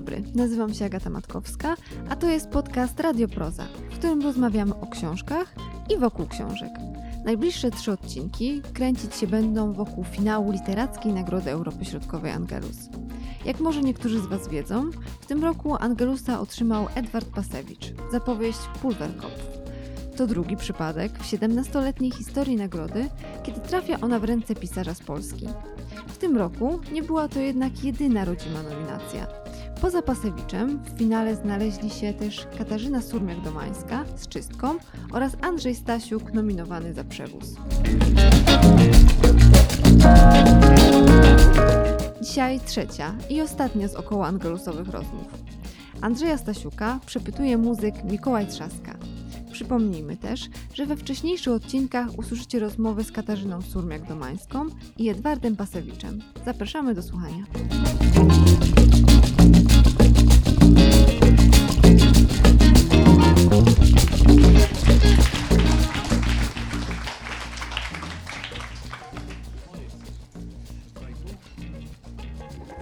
dobry, nazywam się Agata Matkowska, a to jest podcast Radioproza, w którym rozmawiamy o książkach i wokół książek. Najbliższe trzy odcinki kręcić się będą wokół finału Literackiej Nagrody Europy Środkowej Angelus. Jak może niektórzy z Was wiedzą, w tym roku Angelusa otrzymał Edward Pasewicz za powieść Pulverkopf. To drugi przypadek w 17-letniej historii nagrody, kiedy trafia ona w ręce pisarza z Polski. W tym roku nie była to jednak jedyna rodzima nominacja. Poza Pasewiczem w finale znaleźli się też Katarzyna Surmiak-Domańska z Czystką oraz Andrzej Stasiuk nominowany za Przewóz. Dzisiaj trzecia i ostatnia z około angelusowych rozmów. Andrzeja Stasiuka przepytuje muzyk Mikołaj Trzaska. Przypomnijmy też, że we wcześniejszych odcinkach usłyszycie rozmowy z Katarzyną Surmiak-Domańską i Edwardem Pasewiczem. Zapraszamy do słuchania.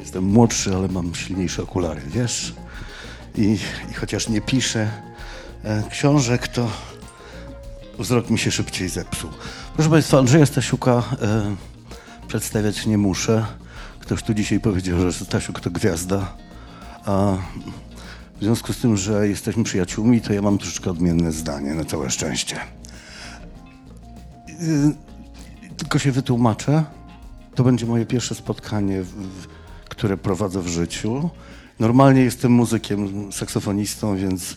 Jestem młodszy, ale mam silniejsze okulary, wiesz? I, i chociaż nie piszę e, książek, to wzrok mi się szybciej zepsuł. Proszę Państwa, Andrzeja Stasiuka e, przedstawiać nie muszę. Ktoś tu dzisiaj powiedział, że Stasiuk to gwiazda. A w związku z tym, że jesteśmy przyjaciółmi, to ja mam troszeczkę odmienne zdanie, na całe szczęście. Y, Tylko się wytłumaczę. To będzie moje pierwsze spotkanie, w, które prowadzę w życiu. Normalnie jestem muzykiem, saksofonistą, więc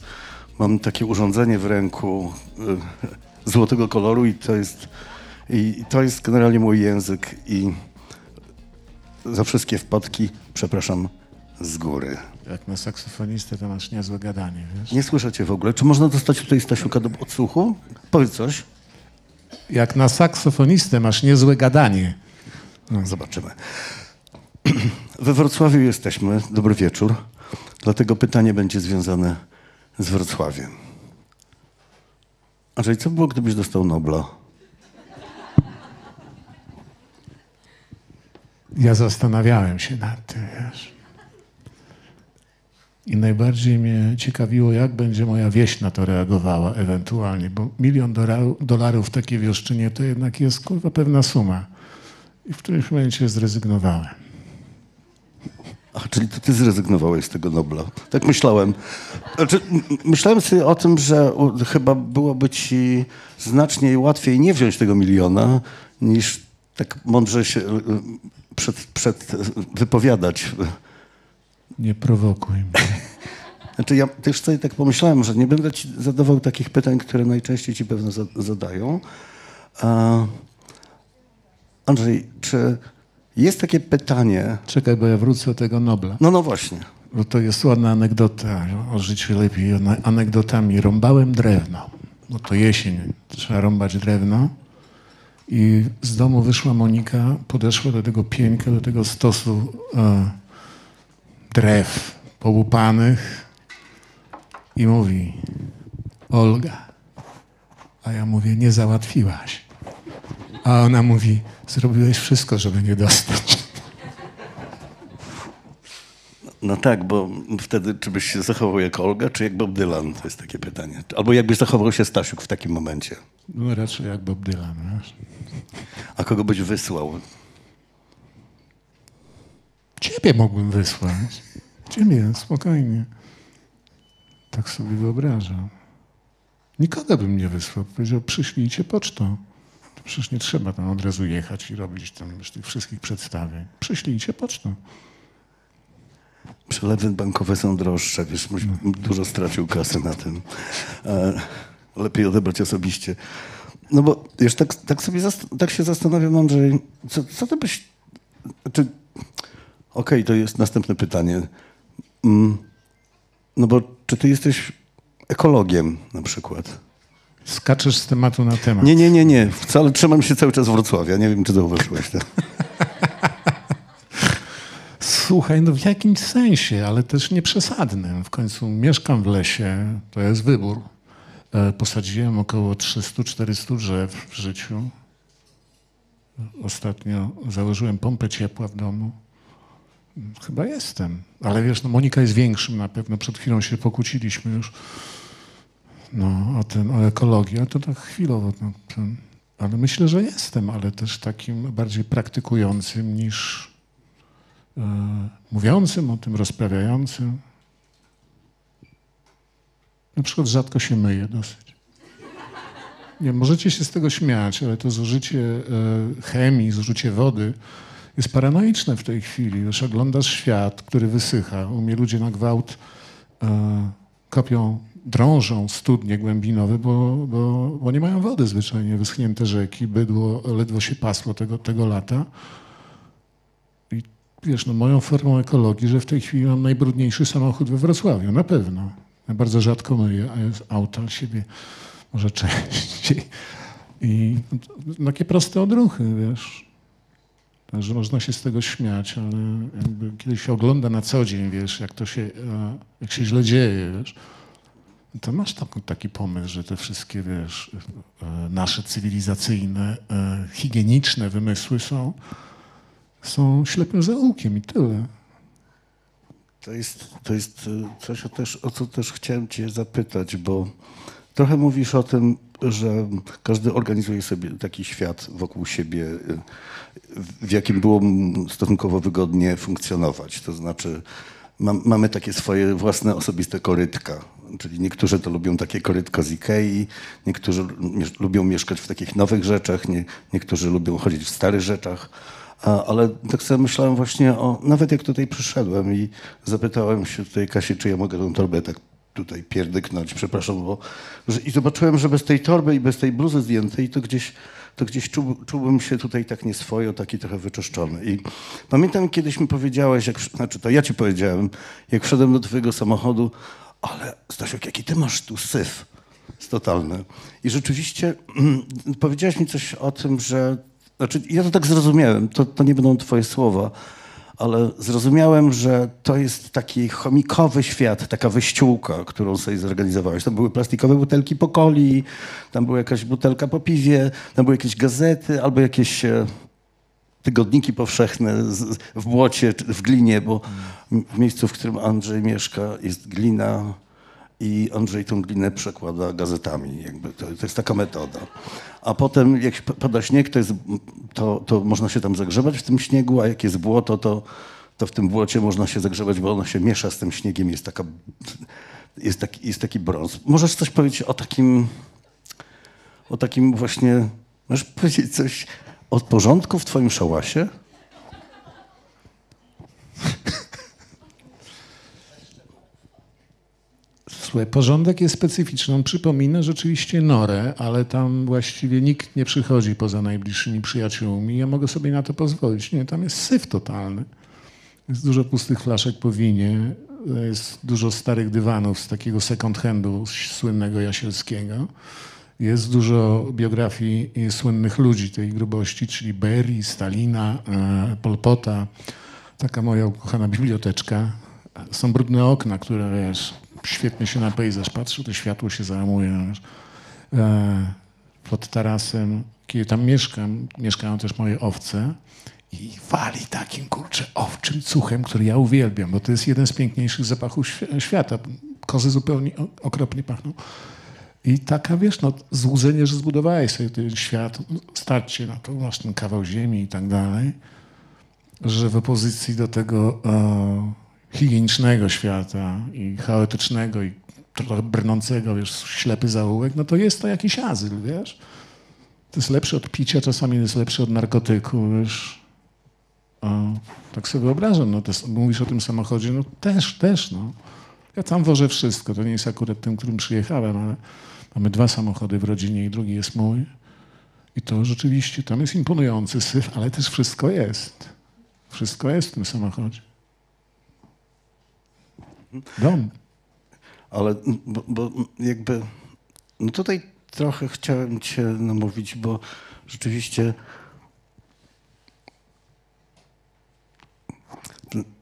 mam takie urządzenie w ręku y, złotego koloru i to jest, i to jest generalnie mój język i za wszystkie wpadki przepraszam z góry. Jak na saksofonistę to masz niezłe gadanie, wiesz? Nie słyszę cię w ogóle. Czy można dostać tutaj Stasiuka do odsłuchu? Powiedz coś. Jak na saksofonistę masz niezłe gadanie. No, zobaczymy. We Wrocławiu jesteśmy. Dobry wieczór. Dlatego pytanie będzie związane z Wrocławiem. Andrzej, co było, gdybyś dostał Nobla? Ja zastanawiałem się nad tym, wiesz. I najbardziej mnie ciekawiło, jak będzie moja wieś na to reagowała ewentualnie, bo milion dolarów, w takiej wioszczynie to jednak jest kurwa pewna suma. I w którymś momencie zrezygnowałem. A, czyli to ty zrezygnowałeś z tego Nobla. Tak myślałem. Znaczy, myślałem sobie o tym, że chyba byłoby ci znacznie łatwiej nie wziąć tego miliona, niż tak mądrze się przed, przed wypowiadać. Nie prowokuj mnie. Znaczy ja też sobie tak pomyślałem, że nie będę ci zadawał takich pytań, które najczęściej ci pewno za- zadają. Andrzej, czy jest takie pytanie? Czekaj, bo ja wrócę do tego Nobla. No, no właśnie. Bo to jest ładna anegdota o życiu lepiej ane- anegdotami. Rąbałem drewno, bo to jesień, trzeba rąbać drewno. I z domu wyszła Monika, podeszła do tego pieńka, do tego stosu e, drew połupanych i mówi, Olga. A ja mówię, nie załatwiłaś. A ona mówi, zrobiłeś wszystko, żeby nie dostać. No tak, bo wtedy czy byś się zachował jak Olga, czy jak Bob Dylan? To jest takie pytanie. Albo jakby zachował się Stasiuk w takim momencie. No raczej jak Bob Dylan. A kogo byś wysłał? Ciebie mógłbym wysłać. Ciebie, spokojnie. Tak sobie wyobrażam. Nikogo bym nie wysłał. Powiedział, przyślijcie pocztą. To przecież nie trzeba tam od razu jechać i robić tam tych wszystkich przedstawień. Przyślijcie pocztą. Przelewy bankowe są droższe, wiesz, byś dużo stracił kasy na tym. E, lepiej odebrać osobiście. No bo wiesz, tak, tak sobie tak się zastanawiam, Andrzej, co, co ty byś... Czy... Okej, to jest następne pytanie. Mm, no bo czy ty jesteś ekologiem na przykład? Skaczesz z tematu na temat. Nie, nie, nie, nie. Wcale trzymam się cały czas Wrocławia. Nie wiem, czy zauważyłeś to. Słuchaj, no w jakimś sensie, ale też nieprzesadnym. W końcu mieszkam w lesie, to jest wybór. E, Posadziłem około 300-400 drzew w życiu. Ostatnio założyłem pompę ciepła w domu. Chyba jestem. Ale wiesz, no Monika jest większym na pewno. Przed chwilą się pokłóciliśmy już no, o, ten, o ekologię, to tak chwilowo. No, ten, ale myślę, że jestem, ale też takim bardziej praktykującym niż e, mówiącym o tym, rozprawiającym. Na przykład rzadko się myję dosyć. Nie, możecie się z tego śmiać, ale to zużycie e, chemii, zużycie wody jest paranoiczne w tej chwili. Wiesz, oglądasz świat, który wysycha. U mnie ludzie na gwałt e, kopią, drążą studnie głębinowe, bo, bo, bo nie mają wody zwyczajnie. Wyschnięte rzeki, bydło ledwo się pasło tego, tego lata. I wiesz, no moją formą ekologii, że w tej chwili mam najbrudniejszy samochód we Wrocławiu, na pewno. Ja bardzo rzadko myję, a jest auto siebie może częściej. I no, takie proste odruchy, wiesz. Że można się z tego śmiać, ale jakby kiedy się ogląda na co dzień, wiesz, jak to się, e, jak się źle dzieje, wiesz, to masz taki, taki pomysł, że te wszystkie, wiesz, e, nasze cywilizacyjne, e, higieniczne wymysły są, są ślepym zaułkiem i tyle. To jest, to jest y, coś, o, też, o co też chciałem cię zapytać, bo trochę mówisz o tym, że każdy organizuje sobie taki świat wokół siebie, w jakim było stosunkowo wygodnie funkcjonować. To znaczy, mamy takie swoje własne osobiste korytka. Czyli niektórzy to lubią takie korytko z Ikei, niektórzy lubią mieszkać w takich nowych rzeczach, nie, niektórzy lubią chodzić w starych rzeczach. Ale tak sobie myślałem właśnie o, nawet jak tutaj przyszedłem i zapytałem się tutaj Kasi, czy ja mogę tą torbę tak tutaj pierdyknąć, przepraszam, bo i zobaczyłem, że bez tej torby i bez tej bluzy zdjętej to gdzieś, to gdzieś czu, czułbym się tutaj tak nieswojo, taki trochę wyczyszczony. I pamiętam kiedyś mi powiedziałeś, jak, znaczy to ja ci powiedziałem, jak wszedłem do twojego samochodu, ale Stasiuk, jaki ty masz tu syf. Jest totalny. I rzeczywiście powiedziałeś mi coś o tym, że. Znaczy, ja to tak zrozumiałem, to, to nie będą twoje słowa, ale zrozumiałem, że to jest taki chomikowy świat, taka wyściółka, którą sobie zorganizowałeś. Tam były plastikowe butelki po coli, tam była jakaś butelka po piwie, tam były jakieś gazety albo jakieś e, tygodniki powszechne w błocie w glinie, bo w miejscu, w którym Andrzej mieszka, jest glina i Andrzej tą glinę przekłada gazetami. Jakby to, to jest taka metoda. A potem, jak pada śnieg, to, jest, to, to można się tam zagrzebać w tym śniegu, a jak jest błoto, to, to w tym błocie można się zagrzebać, bo ono się miesza z tym śniegiem, jest, taka, jest, taki, jest taki brąz. Możesz coś powiedzieć o takim, o takim właśnie, możesz powiedzieć coś o porządku w twoim szałasie? Słuchaj, porządek jest specyficzny. On przypomina rzeczywiście norę, ale tam właściwie nikt nie przychodzi poza najbliższymi przyjaciółmi. Ja mogę sobie na to pozwolić. Nie, tam jest syf totalny. Jest dużo pustych flaszek po winie, jest dużo starych dywanów z takiego second handu słynnego Jasielskiego. Jest dużo biografii słynnych ludzi tej grubości, czyli Berii, Stalina, e, Pol Pota. Taka moja ukochana biblioteczka. Są brudne okna, które wiesz, świetnie się na pejzaż patrzy, to światło się załamuje. Wiesz. E, pod tarasem, kiedy tam mieszkam, mieszkają też moje owce i wali takim, kurczę, owczym cuchem, który ja uwielbiam, bo to jest jeden z piękniejszych zapachów świ- świata. Kozy zupełnie okropnie pachną. I taka, wiesz, no, złudzenie, że zbudowałeś sobie ten świat, stać się na to, masz ten kawał ziemi i tak dalej, że w opozycji do tego e, higienicznego świata i chaotycznego i trochę brnącego, wiesz, ślepy zaułek, no to jest to jakiś azyl, wiesz. To jest lepsze od picia, czasami jest lepsze od narkotyku, wiesz. O, tak sobie wyobrażam, no to mówisz o tym samochodzie, no też, też, no. Ja tam wożę wszystko, to nie jest akurat tym, którym przyjechałem, ale mamy dwa samochody w rodzinie i drugi jest mój. I to rzeczywiście, tam jest imponujący syf, ale też wszystko jest. Wszystko jest w tym samochodzie. Dom. Ale bo, bo jakby, no tutaj trochę chciałem cię namówić, bo rzeczywiście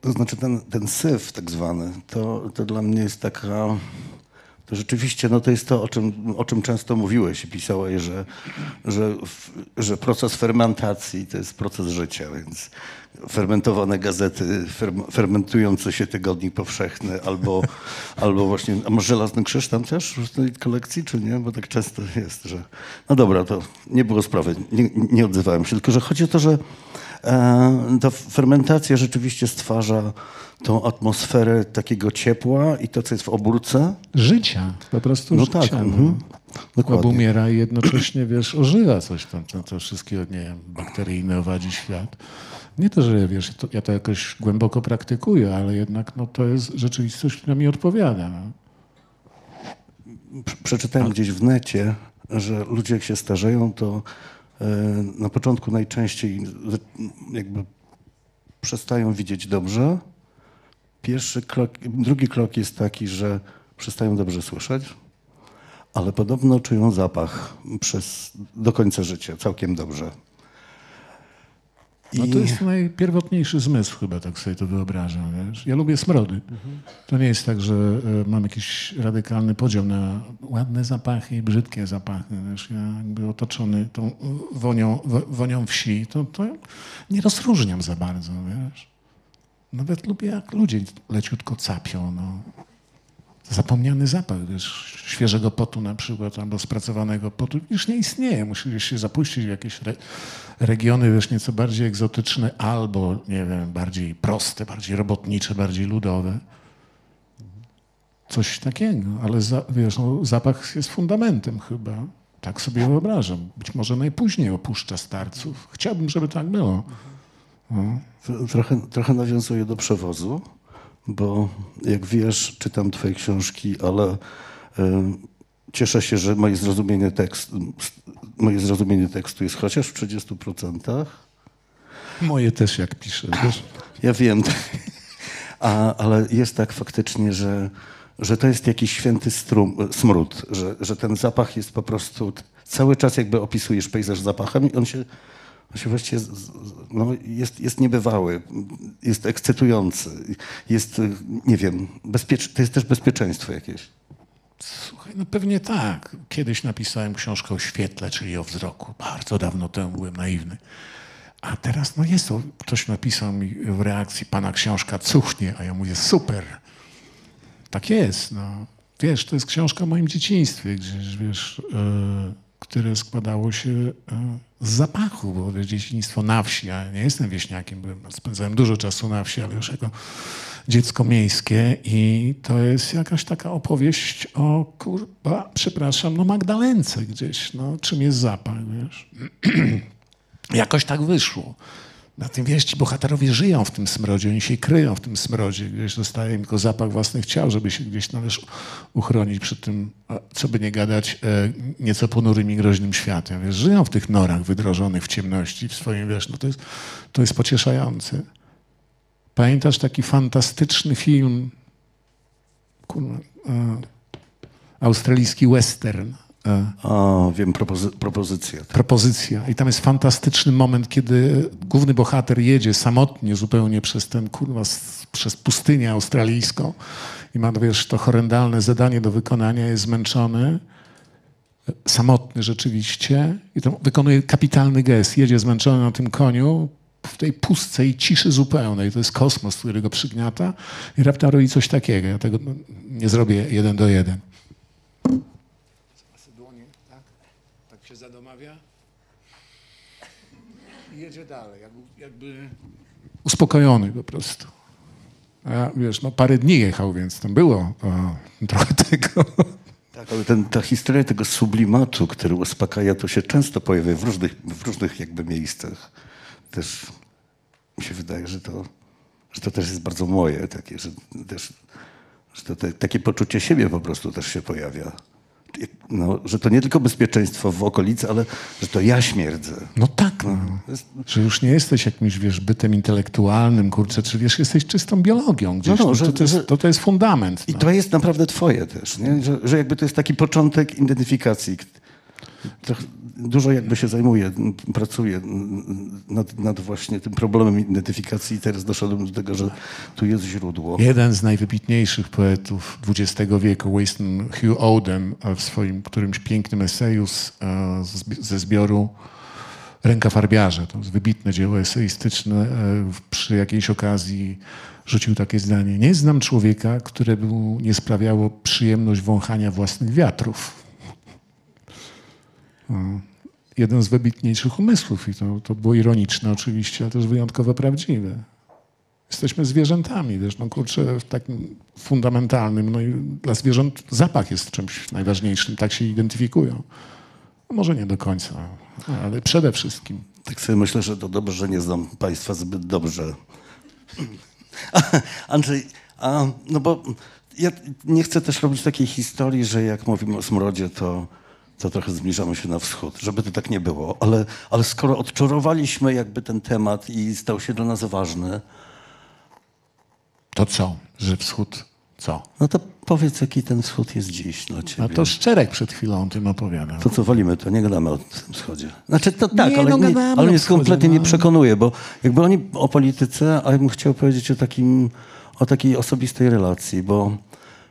to znaczy ten, ten syf tak zwany, to, to dla mnie jest taka to rzeczywiście no to jest to, o czym, o czym często mówiłeś i pisałeś, że, że, że proces fermentacji to jest proces życia, więc fermentowane gazety, ferm- fermentujący się tygodnik powszechny albo, albo właśnie, a może Żelazny Krzyż tam też w tej kolekcji, czy nie? Bo tak często jest, że no dobra, to nie było sprawy, nie, nie odzywałem się, tylko że chodzi o to, że e, ta fermentacja rzeczywiście stwarza tą atmosferę takiego ciepła i to, co jest w obórce, Życia, po prostu no życia. tak, no. mhm. dokładnie. Obumiera i jednocześnie, wiesz, ożywa coś tam, to, to wszystkiego, nie wiem, bakteryjne owadzi świat. Nie to, że wiesz, to, ja to jakoś głęboko praktykuję, ale jednak no, to jest rzeczywistość, która mi odpowiada. No. Prze- Przeczytałem gdzieś w necie, że ludzie jak się starzeją, to e, na początku najczęściej jakby przestają widzieć dobrze. Pierwszy krok, drugi krok jest taki, że przestają dobrze słyszeć, ale podobno czują zapach przez, do końca życia całkiem dobrze. No to jest najpierwotniejszy zmysł chyba, tak sobie to wyobrażam. Wiesz? Ja lubię smrody. To nie jest tak, że e, mam jakiś radykalny podział na ładne zapachy i brzydkie zapachy. Wiesz? Ja jakby otoczony tą wonią, wo- wonią wsi, to, to nie rozróżniam za bardzo, wiesz. Nawet lubię, jak ludzie leciutko capią. No. Zapomniany zapach, świeżego potu na przykład, albo spracowanego potu, już nie istnieje. Musisz się zapuścić w jakieś re, regiony, wiesz, nieco bardziej egzotyczne, albo, nie wiem, bardziej proste, bardziej robotnicze, bardziej ludowe. Coś takiego, ale za, wiesz, no, zapach jest fundamentem chyba. Tak sobie wyobrażam. Być może najpóźniej opuszcza starców. Chciałbym, żeby tak było. No. Trochę, trochę nawiązuję do przewozu, bo jak wiesz, czytam twoje książki, ale e, cieszę się, że moje zrozumienie, tekst, moje zrozumienie tekstu jest chociaż w 30%. Moje też jak piszę, wiesz. Ja wiem, A, ale jest tak faktycznie, że, że to jest jakiś święty strum, smród, że, że ten zapach jest po prostu cały czas jakby opisujesz pejzaż zapachem i on się, on się właściwie no, jest, jest niebywały, jest ekscytujący, jest, nie wiem, bezpiecz, to jest też bezpieczeństwo jakieś. Słuchaj, no pewnie tak. Kiedyś napisałem książkę o świetle, czyli o wzroku. Bardzo dawno temu byłem naiwny. A teraz, no jest to, ktoś napisał mi w reakcji, pana książka cuchnie, a ja mówię, super. Tak jest, no. Wiesz, to jest książka o moim dzieciństwie, gdzieś, wiesz, e, które składało się e, z zapachu, bo dzieciństwo na wsi, ja nie jestem wieśniakiem, byłem, spędzałem dużo czasu na wsi, ale już jako dziecko miejskie i to jest jakaś taka opowieść o, kurwa, przepraszam, no Magdalence gdzieś, no, czym jest zapach, wiesz. Jakoś tak wyszło. Na tym wiesz, ci bohaterowie żyją w tym smrodzie, oni się kryją w tym smrodzie, gdzieś zostaje im tylko zapach własnych ciał, żeby się gdzieś wiesz, uchronić przed tym, co by nie gadać, e, nieco ponurym i groźnym światem. Wiesz, żyją w tych norach wydrożonych w ciemności, w swoim, wiesz, no to jest, to jest pocieszające. Pamiętasz taki fantastyczny film, kurwa, e, australijski western, e, A, wiem, propozy- propozycja. propozycja. I tam jest fantastyczny moment, kiedy główny bohater jedzie samotnie zupełnie przez ten, kurwa, przez pustynię australijską i ma, wiesz, to horrendalne zadanie do wykonania, jest zmęczony, samotny rzeczywiście i to wykonuje kapitalny gest. Jedzie zmęczony na tym koniu w tej pustce i ciszy zupełnej. To jest kosmos, który go przygniata i raptem robi coś takiego. Ja tego no, nie zrobię jeden do jeden. dłonie, tak? Tak się zadomawia i jedzie dalej, jakby, uspokojony po prostu. A wiesz, no parę dni jechał, więc tam było o, trochę tego. Tak, ale ten, ta historia tego sublimatu, który uspokaja, to się często pojawia w różnych, w różnych jakby miejscach. Też mi się wydaje, że to, że to też jest bardzo moje, takie, że, też, że to te, takie poczucie siebie po prostu też się pojawia. No, że to nie tylko bezpieczeństwo w okolicy, ale że to ja śmierdzę. No tak, no. Jest- że już nie jesteś jakimś, wiesz, bytem intelektualnym, kurczę, czy wiesz, jesteś czystą biologią gdzieś. No, No, no, że- to, to, jest, to, to jest fundament. I No. to jest naprawdę twoje też, nie? Że, że jakby to jest taki początek identyfikacji. Trochę, dużo jakby się zajmuję, pracuję nad, nad właśnie tym problemem identyfikacji i teraz doszedłem do tego, że tu jest źródło. Jeden z najwybitniejszych poetów XX wieku, Winston Hugh Oden, w swoim którymś pięknym eseju z, e, ze zbioru Ręka Farbiarza, to jest wybitne dzieło eseistyczne, e, przy jakiejś okazji rzucił takie zdanie. Nie znam człowieka, któremu nie sprawiało przyjemność wąchania własnych wiatrów. Jeden z wybitniejszych umysłów i to, to było ironiczne oczywiście, ale też wyjątkowo prawdziwe. Jesteśmy zwierzętami, wiesz, no kurczę, w takim fundamentalnym, no i dla zwierząt zapach jest czymś najważniejszym, tak się identyfikują. No może nie do końca, ale przede wszystkim. Tak sobie myślę, że to dobrze, że nie znam Państwa zbyt dobrze. Andrzej, a, no bo ja nie chcę też robić takiej historii, że jak mówimy o smrodzie, to, to trochę zbliżamy się na wschód, żeby to tak nie było. Ale, ale skoro odczarowaliśmy jakby ten temat i stał się dla nas ważny, To co? Że wschód co? no to powiedz, jaki ten wschód jest dziś dla Ciebie. A to Szczerek przed chwilą o tym opowiadał. To co walimy, to nie gadamy o tym wschodzie. Znaczy to tak, Nie, ale, no nie, ale mnie wschodzie, kompletnie no. nie przekonuje, bo jakby oni o polityce, a ja bym chciał powiedzieć o takim, o takiej osobistej relacji, bo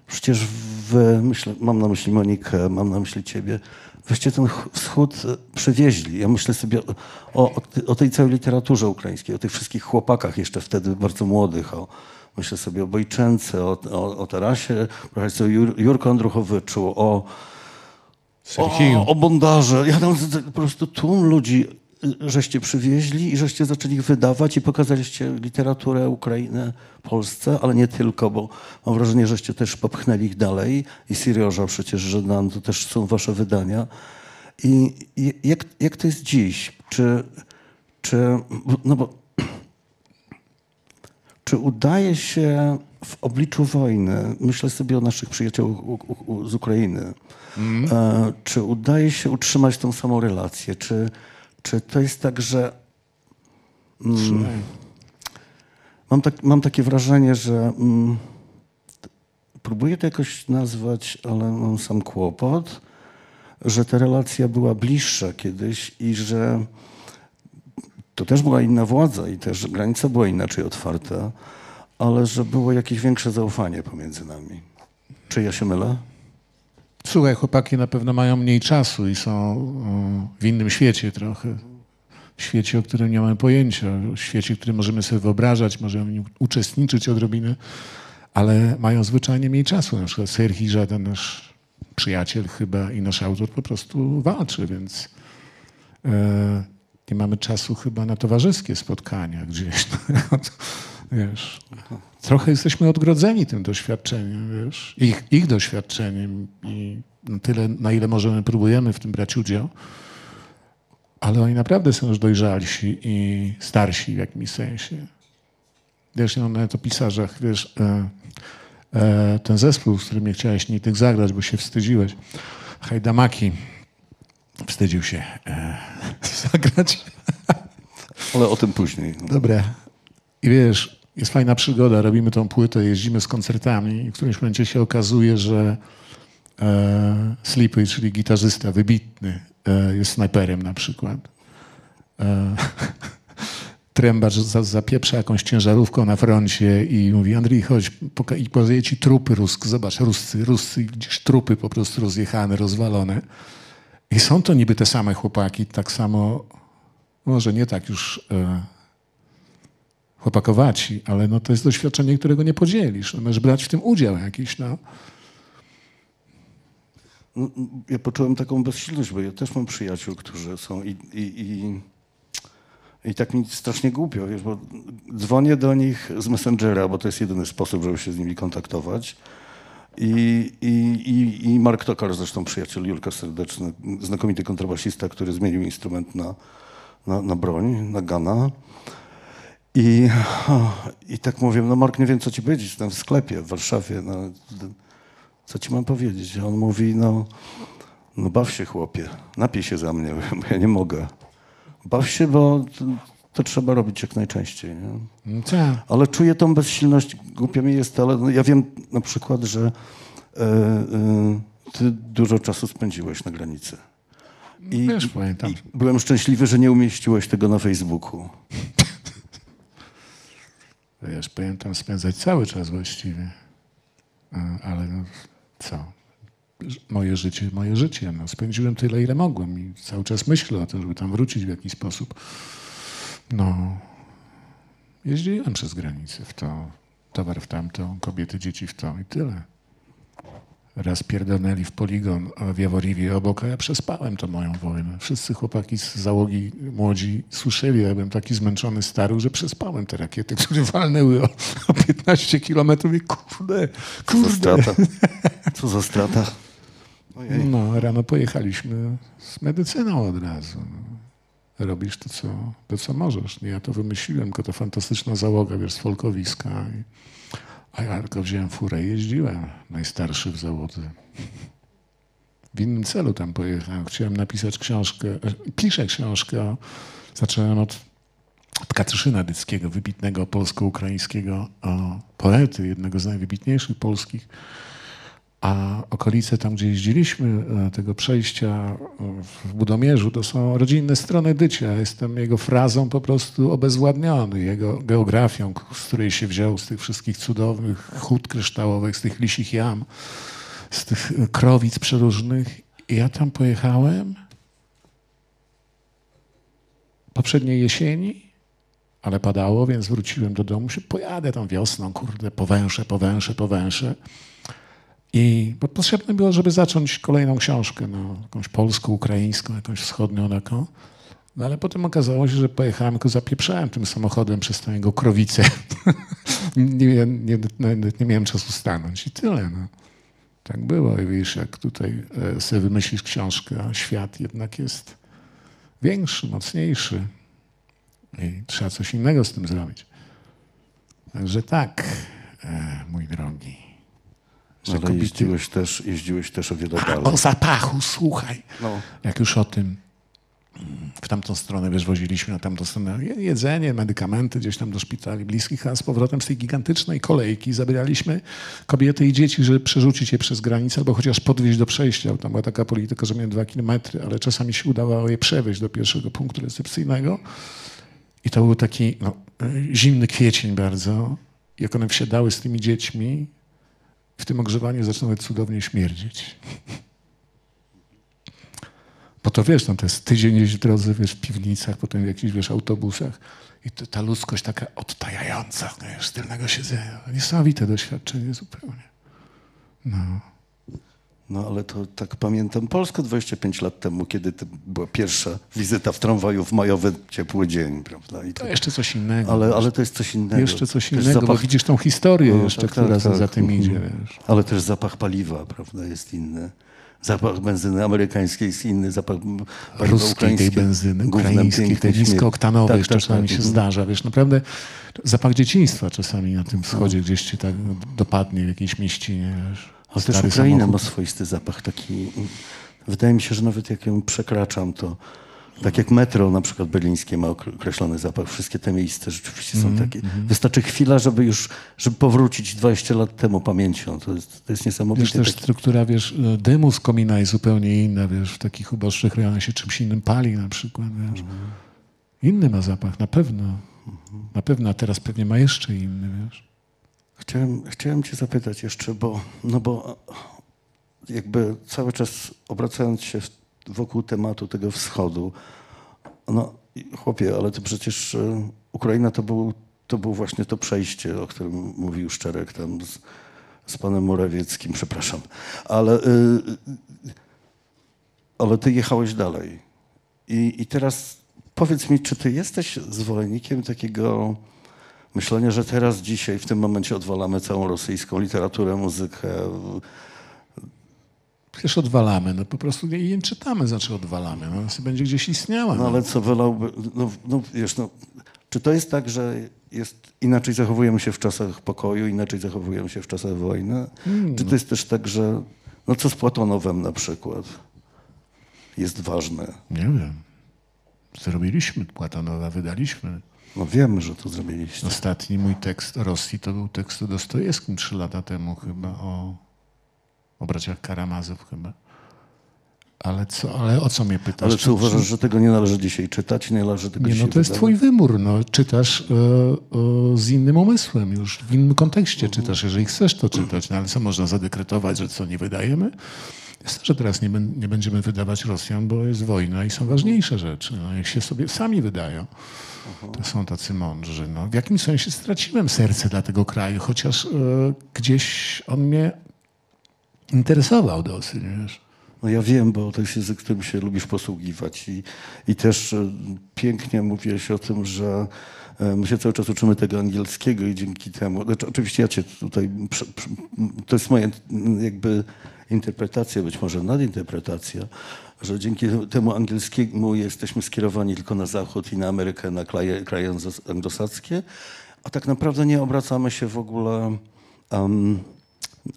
przecież wy, myślę, mam na myśli Monikę, mam na myśli ciebie, wyście ten ch- wschód e, przywieźli. Ja myślę sobie o, o, o o tej całej literaturze ukraińskiej, o tych wszystkich chłopakach jeszcze wtedy bardzo młodych, o, myślę sobie o Bojczence, o, o, o Tarasie, profesor Jur, Jurko Andruchowyczu, o o, o bondarze. Ja tam po prostu tłum ludzi żeście przywieźli i żeście zaczęli ich wydawać i pokazaliście literaturę Ukrainy Polsce, ale nie tylko, bo mam wrażenie, żeście też popchnęli ich dalej i Siriorza przecież, że nam to też są wasze wydania. I, jak, jak to jest dziś? Czy, czy no bo czy udaje się w obliczu wojny, myślę sobie o naszych przyjaciołach z Ukrainy, e, czy udaje się utrzymać tą samą relację? Czy, czy to jest tak, że mam, tak, mam takie wrażenie, że mm, próbuję to jakoś nazwać, ale mam sam kłopot, że ta relacja była bliższa kiedyś i że to też była inna władza i też granica była inaczej otwarta, ale że było jakieś większe zaufanie pomiędzy nami. Czy ja się mylę? Słuchaj, chłopaki na pewno mają mniej czasu i są e, w innym świecie trochę. W świecie, o którym nie mamy pojęcia, w świecie, który możemy sobie wyobrażać, możemy w nim uczestniczyć odrobinę, ale mają zwyczajnie mniej czasu. Na przykład Serhii, ten nasz przyjaciel chyba i nasz autor po prostu walczy, więc e, nie mamy czasu chyba na towarzyskie spotkania gdzieś. wiesz, trochę jesteśmy odgrodzeni tym doświadczeniem, wiesz, ich, ich doświadczeniem i na tyle, na ile możemy, próbujemy w tym brać udział, ale oni naprawdę są już dojrzalsi i starsi w jakimś sensie. Wiesz, no, nawet o pisarzach, wiesz, e, e, ten zespół, z którym nie chciałeś nigdy zagrać, bo się wstydziłeś, Hajdamaki, wstydził się e, zagrać. Ale o tym później. Dobra. I wiesz, jest fajna przygoda, robimy tą płytę, jeździmy z koncertami i w którymś momencie się okazuje, że e, Sleepy, czyli gitarzysta wybitny, e, jest snajperem na przykład. E, trębacz za, zapieprza jakąś ciężarówką na froncie i mówi, Andrzej, chodź poka- i pokazuje ci trupy ruskie. Zobacz, Ruscy, Ruscy, widzisz trupy po prostu rozjechane, rozwalone. I są to niby te same chłopaki, tak samo, może nie tak już e, chłopakowaci, ale no to jest doświadczenie, którego nie podzielisz. No, możesz brać w tym udział jakiś, no. No, Ja poczułem taką bezsilność, bo ja też mam przyjaciół, którzy są i, i, i, i tak mi strasznie głupio, wiesz, bo dzwonię do nich z Messengera, bo to jest jedyny sposób, żeby się z nimi kontaktować. I, i, i, Mark Tokar, zresztą przyjaciel Julka serdeczny, znakomity kontrabasista, który zmienił instrument na, na, na broń, na gana. I, I tak mówię, no Mark, nie wiem, co ci powiedzieć, jestem w sklepie w Warszawie. No, co ci mam powiedzieć? A on mówi, no, no baw się chłopie, napij się za mnie, bo ja nie mogę. Baw się, bo to, to trzeba robić jak najczęściej. Nie? No tak. Ale czuję tą bezsilność, głupio mi jest, ale no ja wiem na przykład, że e, e, ty dużo czasu spędziłeś na granicy. I, Wiesz, pamiętam. I byłem szczęśliwy, że nie umieściłeś tego na Facebooku. Wiesz, pamiętam spędzać cały czas właściwie. A, Ale no, co? Moje życie, moje życie. No, spędziłem tyle, ile mogłem i cały czas myślę o tym, żeby tam wrócić w jakiś sposób. No, jeździłem przez granicę w to, towar w tamto, kobiety, dzieci w to i tyle. Raz pierdolnęli w poligon w Jaworiwie obok, a ja przespałem to moją wojnę. Wszyscy chłopaki z załogi młodzi słyszeli, ja byłem taki zmęczony stary, że przespałem te rakiety, które walnęły o, o 15 kilometrów i kurde, Co za kurde. strata. Co za strata. Ojej. No, rano pojechaliśmy z medycyną od razu. Robisz to co, to, co możesz. Nie ja to wymyśliłem, tylko to fantastyczna załoga, wiesz, z folkowiska. I, a ja tylko wziąłem furę i jeździłem. Najstarszy w załodze. W innym celu tam pojechałem. Chciałem napisać książkę. e, Piszę książkę. Zacząłem od Katyszyna Dyckiego, wybitnego polsko-ukraińskiego poety, jednego z najwybitniejszych polskich a okolice tam, gdzie jeździliśmy, e, tego przejścia e, w Budomierzu, to są rodzinne strony Dycia. Jestem jego frazą po prostu obezwładniony, jego geografią, z której się wziął, z tych wszystkich cudownych hut kryształowych, z tych lisich jam, z tych e, krowic przeróżnych. I ja tam pojechałem poprzedniej jesieni, ale padało, więc wróciłem do domu. Się pojadę tą wiosną, kurde, powęszę, powęszę, powęszę. I bo potrzebne było, żeby zacząć kolejną książkę, no, jakąś polską, ukraińską, jakąś wschodnią taką. No ale potem okazało się, że pojechałem, tylko zapieprzałem tym samochodem przez tą jego krowicę. nie, nie, nie miałem czasu stanąć i tyle. No. Tak było. I wiesz, jak tutaj e, sobie wymyślisz książkę, a świat jednak jest większy, mocniejszy. I trzeba coś innego z tym zrobić. Także tak, e, mój drogi. Że Ale kobiety- jeździłeś też, jeździłeś też o wiele dalej. O zapachu, słuchaj. No. Jak już o tym w tamtą stronę, wiesz, woziliśmy na tamtą stronę je- jedzenie, medykamenty gdzieś tam do szpitali bliskich, a z powrotem z tej gigantycznej kolejki zabieraliśmy kobiety i dzieci, żeby przerzucić je przez granicę albo chociaż podwieźć do przejścia. Tam była taka polityka, że miałem dwa kilometry, ale czasami się udawało je przewieźć do pierwszego punktu recepcyjnego. I to był taki no, e, zimny kwiecień bardzo. Jak one wsiadały z tymi dziećmi, w tym ogrzewaniu zaczynały cudownie śmierdzieć. Bo to wiesz, no to jest tydzień jeździ w drodze, wiesz, w piwnicach, potem w jakichś, wiesz, autobusach. I to, ta ludzkość taka odtajająca, wiesz, z tylnego siedzenia. Niesamowite doświadczenie zupełnie. No. No ale to tak pamiętam Polskę 25 lat temu, kiedy to była pierwsza wizyta w tramwaju w majowy ciepły dzień, prawda? I to, To jeszcze coś innego. ale, ale to jest coś innego. jeszcze coś innego, bo zapach- widzisz tą historię No, jeszcze, tak, która tak, za, tak. za tym Mhm. idzie, wiesz. Ale też zapach paliwa, prawda, jest inny. Zapach benzyny amerykańskiej jest inny, zapach ruskiej tej benzyny, ukraińskiej, tej niskooktanowej, Tak, tak, czasami tak. się zdarza, wiesz, naprawdę zapach dzieciństwa czasami na tym wschodzie gdzieś cię tak dopadnie w jakiejś mieścinie, wiesz. Ale też Ukraina samochód. ma swoisty zapach taki. Wydaje mi się, że nawet jak ją przekraczam, to tak jak metro na przykład berlińskie ma okre- określony zapach, wszystkie te miejsca rzeczywiście są Mhm, takie. Wystarczy chwila, żeby już, żeby powrócić 20 lat temu pamięcią. To jest, to jest Wiesz, niesamowite. też Taki, struktura, wiesz, dymu z komina jest zupełnie inna, wiesz, w takich uboższych rejonach się czymś innym pali na przykład, wiesz. Mhm. Inny ma zapach, na pewno. Na pewno, a teraz pewnie ma jeszcze inny, wiesz. Chciałem, chciałem cię zapytać jeszcze, bo, no bo jakby cały czas obracając się wokół tematu tego wschodu, no chłopie, ale to przecież e, Ukraina to był, to był właśnie to przejście, o którym mówił Szczerek tam z, z panem Morawieckim, przepraszam. Ale, y, ale ty jechałeś dalej. I, I teraz powiedz mi, czy ty jesteś zwolennikiem takiego myślenia, że teraz, dzisiaj, w tym momencie odwalamy całą rosyjską literaturę, muzykę, Przecież odwalamy, no po prostu jej nie czytamy, znaczy odwalamy, no ona będzie gdzieś istniała. No ale co wolałby, no, no wiesz, no, czy to jest tak, że jest, inaczej zachowujemy się w czasach pokoju, inaczej zachowujemy się w czasach wojny? Czy to jest też tak, że, no co z Platonowem na przykład jest ważne? Nie wiem. Zrobiliśmy Platanowa, wydaliśmy. No wiemy, że to zrobiliście. Ostatni mój tekst o Rosji to był tekst o Dostojewskim trzy lata temu chyba, o, o braciach Karamazow chyba. Ale, co, ale o co mnie pytasz? Ale Czy- czy uważasz, że tego nie należy dzisiaj czytać, nie należy tego Nie, no to jest wydawać? twój wybór. No, czytasz e, e, z innym umysłem już, w innym kontekście Mhm. czytasz, jeżeli chcesz to czytać. No, ale co można zadekretować, że co nie wydajemy? Jest to, że teraz nie, nie będziemy wydawać Rosjan, bo jest wojna i są ważniejsze rzeczy. No, niech się sobie sami wydają. To są tacy mądrzy. No, w jakimś sensie straciłem serce dla tego kraju, chociaż e, gdzieś on mnie interesował dosyć, wiesz. No ja wiem, bo to jest język, którym się lubisz posługiwać i, i też e, pięknie mówiłeś o tym, że e, my się cały czas uczymy tego angielskiego i dzięki temu, znaczy, oczywiście ja cię tutaj, to jest moja mm, jakby interpretacja, być może nadinterpretacja, że dzięki temu angielskiemu jesteśmy skierowani tylko na Zachód i na Amerykę, na kraje, kraje anglos- anglosaskie, a tak naprawdę nie obracamy się w ogóle em,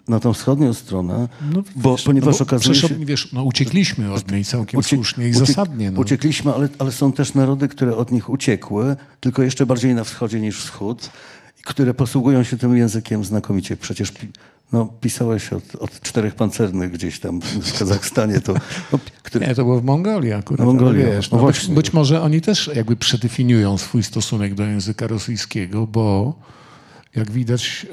na tą wschodnią stronę, No, bo, wiesz, ponieważ no okazuje się... Wiesz, no, uciekliśmy od niej całkiem Uciek- słusznie i uciek- zasadnie. No. Uciekliśmy, ale, ale są też narody, które od nich uciekły, tylko jeszcze bardziej na wschodzie niż wschód, które posługują się tym językiem znakomicie. Przecież no, pisałeś od, od czterech pancernych gdzieś tam w Kazachstanie, to, no, które, Nie, to było w Mongolii akurat. W Mongolii, ale wiesz, no no być, być może oni też jakby przedefiniują swój stosunek do języka rosyjskiego, bo jak widać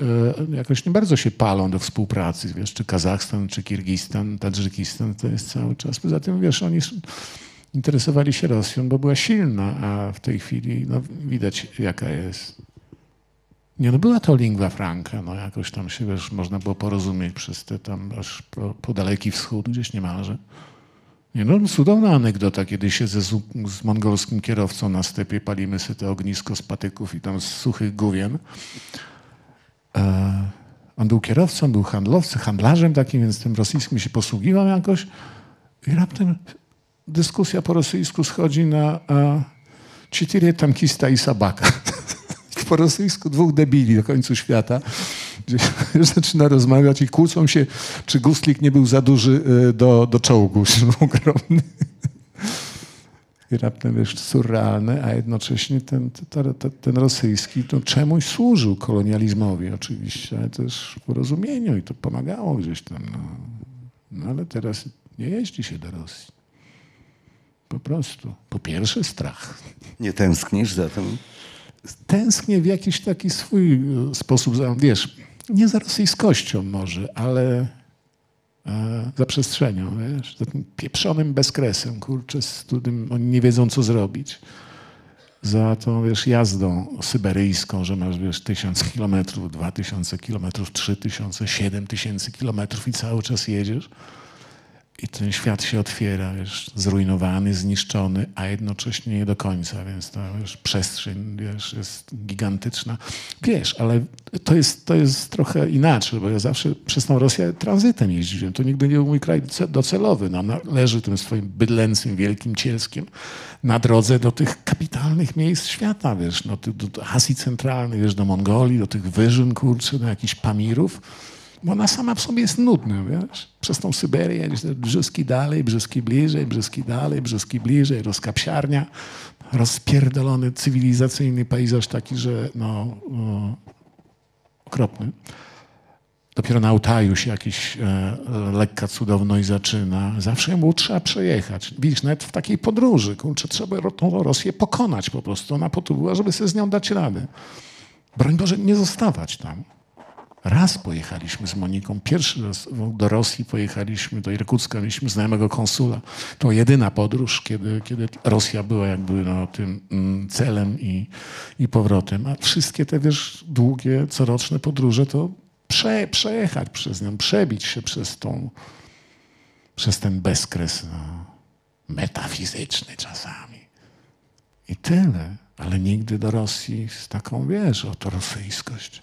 e, jakoś nie bardzo się palą do współpracy, wiesz, czy Kazachstan, czy Kirgistan, Tadżykistan, to jest cały czas. Poza tym, wiesz, oni interesowali się Rosją, bo była silna, a w tej chwili no, widać jaka jest. Nie, no była to lingua franca, no jakoś tam się, wiesz, można było porozumieć przez te tam aż po, po daleki wschód, gdzieś niemalże. Nie, no cudowna anegdota, kiedy siedzę z, z mongolskim kierowcą na stepie, palimy sobie te ognisko z patyków i tam z suchych główien. E, on był kierowcą, był handlowcem, handlarzem takim, więc tym rosyjskim się posługiwał jakoś. I raptem dyskusja po rosyjsku schodzi na e, cztery tankista i sabaka. po rosyjsku dwóch debili do końcu świata, gdzie zaczyna rozmawiać i kłócą się, czy gustlik nie był za duży e, do, do czołgu, ogromny. I raptem wiesz, surrealne, a jednocześnie ten, ten, ten, rosyjski to czemuś służył kolonializmowi oczywiście, ale też porozumieniu i to pomagało gdzieś tam. No, no ale teraz nie jeździ się do Rosji. Po prostu. Po pierwsze strach nie tęsknisz za tym. Tęsknię w jakiś taki swój e, sposób, wiesz, nie za rosyjskością może, ale e, za przestrzenią, wiesz, za tym pieprzonym bezkresem, kurczę, z którym oni nie wiedzą, co zrobić. Za tą, wiesz, jazdą syberyjską, że masz, wiesz, tysiąc kilometrów, dwa tysiące kilometrów, trzy tysiące, siedem tysięcy kilometrów i cały czas jedziesz. I ten świat się otwiera, wiesz, zrujnowany, zniszczony, a jednocześnie nie do końca, więc ta wiesz, przestrzeń wiesz, jest gigantyczna. Wiesz, ale to jest, to jest trochę inaczej, bo ja zawsze przez tą Rosję tranzytem jeździłem. To nigdy nie był mój kraj doce- docelowy. No, leży tym swoim bydlęcym, wielkim cielskiem na drodze do tych kapitalnych miejsc świata, wiesz, no, do, do Azji Centralnej, wiesz, do Mongolii, do tych wyżyn, kurczę, do jakichś Pamirów. Bo ona sama w sobie jest nudna, wiesz? Przez tą Syberię brzyski dalej, brzyski bliżej, brzyski dalej, brzyski bliżej, rozkapsiarnia, rozpierdolony cywilizacyjny pejzaż taki, że no, no okropny. Dopiero na Altaju się jakiś e, lekka cudowność zaczyna. Zawsze było trzeba przejechać. Widzisz, nawet w takiej podróży, kurczę, trzeba tą Rosję pokonać po prostu. Ona po to była, żeby sobie z nią dać radę. Broń Boże, nie zostawać tam. Raz pojechaliśmy z Moniką, pierwszy raz do Rosji pojechaliśmy, do Irkucka, mieliśmy znajomego konsula. To jedyna podróż, kiedy, kiedy Rosja była jakby no, tym mm, celem i, i powrotem. A wszystkie te, wiesz, długie, coroczne podróże to prze, przejechać przez nią, przebić się przez tą, przez ten bezkres no, metafizyczny czasami. I tyle. Ale nigdy do Rosji z taką, wiesz, oto rosyjskość.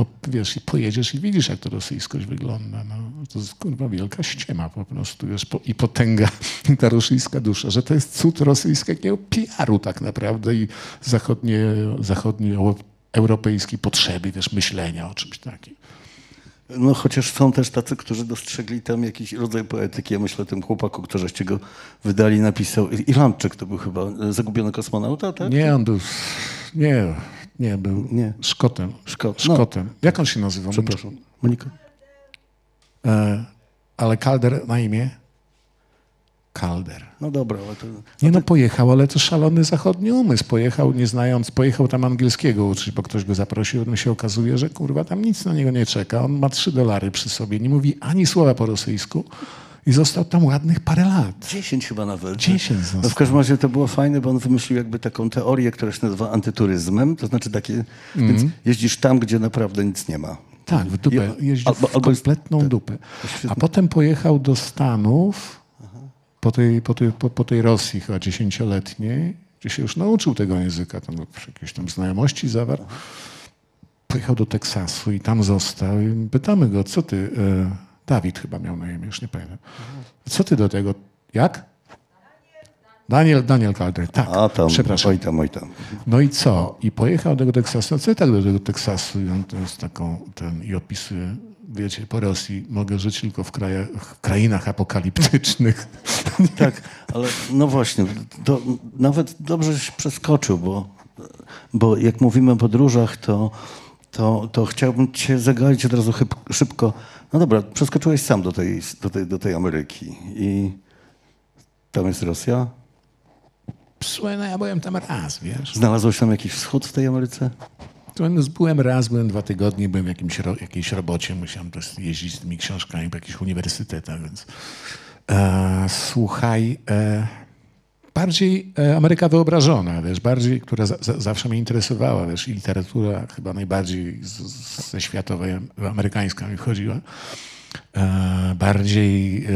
Po, wiesz, i pojedziesz i widzisz, jak to rosyjskość wygląda. No, to jest kurwa wielka ściema po prostu, wiesz, po, i potęga, ta rosyjska dusza, że to jest cud rosyjskiego PR-u tak naprawdę i zachodnie, zachodnie europejskiej potrzeby, wiesz, myślenia o czymś takim. No chociaż są też tacy, którzy dostrzegli tam jakiś rodzaj poetyki. Ja myślę o tym chłopaku, któreście go wydali, napisał. Irlandczyk to był chyba, e, zagubiony kosmonauta, tak? Nie, on był, nie, nie, był Nie. Szkotem. Szkot. No. Szkotem. Jak on się nazywał? Przepraszam. Monika? E, ale Calder na imię? Calder. No dobra, ale to... Nie no, pojechał, ale to szalony zachodni umysł. Pojechał nie znając, pojechał tam angielskiego uczyć, bo ktoś go zaprosił, no się okazuje, że kurwa tam nic na niego nie czeka. On ma trzy dolary przy sobie, nie mówi ani słowa po rosyjsku i został tam ładnych parę lat. 10 chyba nawet. 10 No w każdym razie to było fajne, bo on wymyślił jakby taką teorię, która się nazywa antyturyzmem, to znaczy takie, więc jeździsz tam, gdzie naprawdę nic nie ma. Tak, w dupę. Jeździł albo- w albo kompletną dupę. A potem pojechał do Stanów po tej, po tej, po, po tej Rosji chyba dziesięcioletniej, gdzie się już nauczył tego języka, tam jakieś tam znajomości zawarł. Pojechał do Teksasu i tam został. I pytamy go, co ty, e, Dawid chyba miał na imię, już nie pamiętam. Co ty do tego, jak? Daniel, Daniel Calder, tak. A tam, Przepraszam. oj tam, oj tam. No i co? I pojechał do tego Teksasu. No co tak do tego Teksasu? I on taką, ten, i opisuje, wiecie, po Rosji mogę żyć tylko w, krajach, w krainach apokaliptycznych. Tak, ale no właśnie, to nawet dobrze się przeskoczył, bo, bo jak mówimy o podróżach, to, to, to chciałbym cię zagaić od razu szybko. No dobra, przeskoczyłeś sam do tej, do, tej, do tej Ameryki i tam jest Rosja. Słuchaj, no ja byłem tam raz, wiesz. Znalazłeś tam jakiś wschód w tej Ameryce? No, Byłem raz, byłem dwa tygodnie, byłem w jakimś jakiejś robocie, musiałem też jeździć z tymi książkami po jakichś uniwersytetach, więc e, słuchaj, e, bardziej e, Ameryka wyobrażona, wiesz, bardziej, która za, za, zawsze mnie interesowała, wiesz, i literatura chyba najbardziej z, z, ze światowej, amerykańska mi wchodziła, e, bardziej e,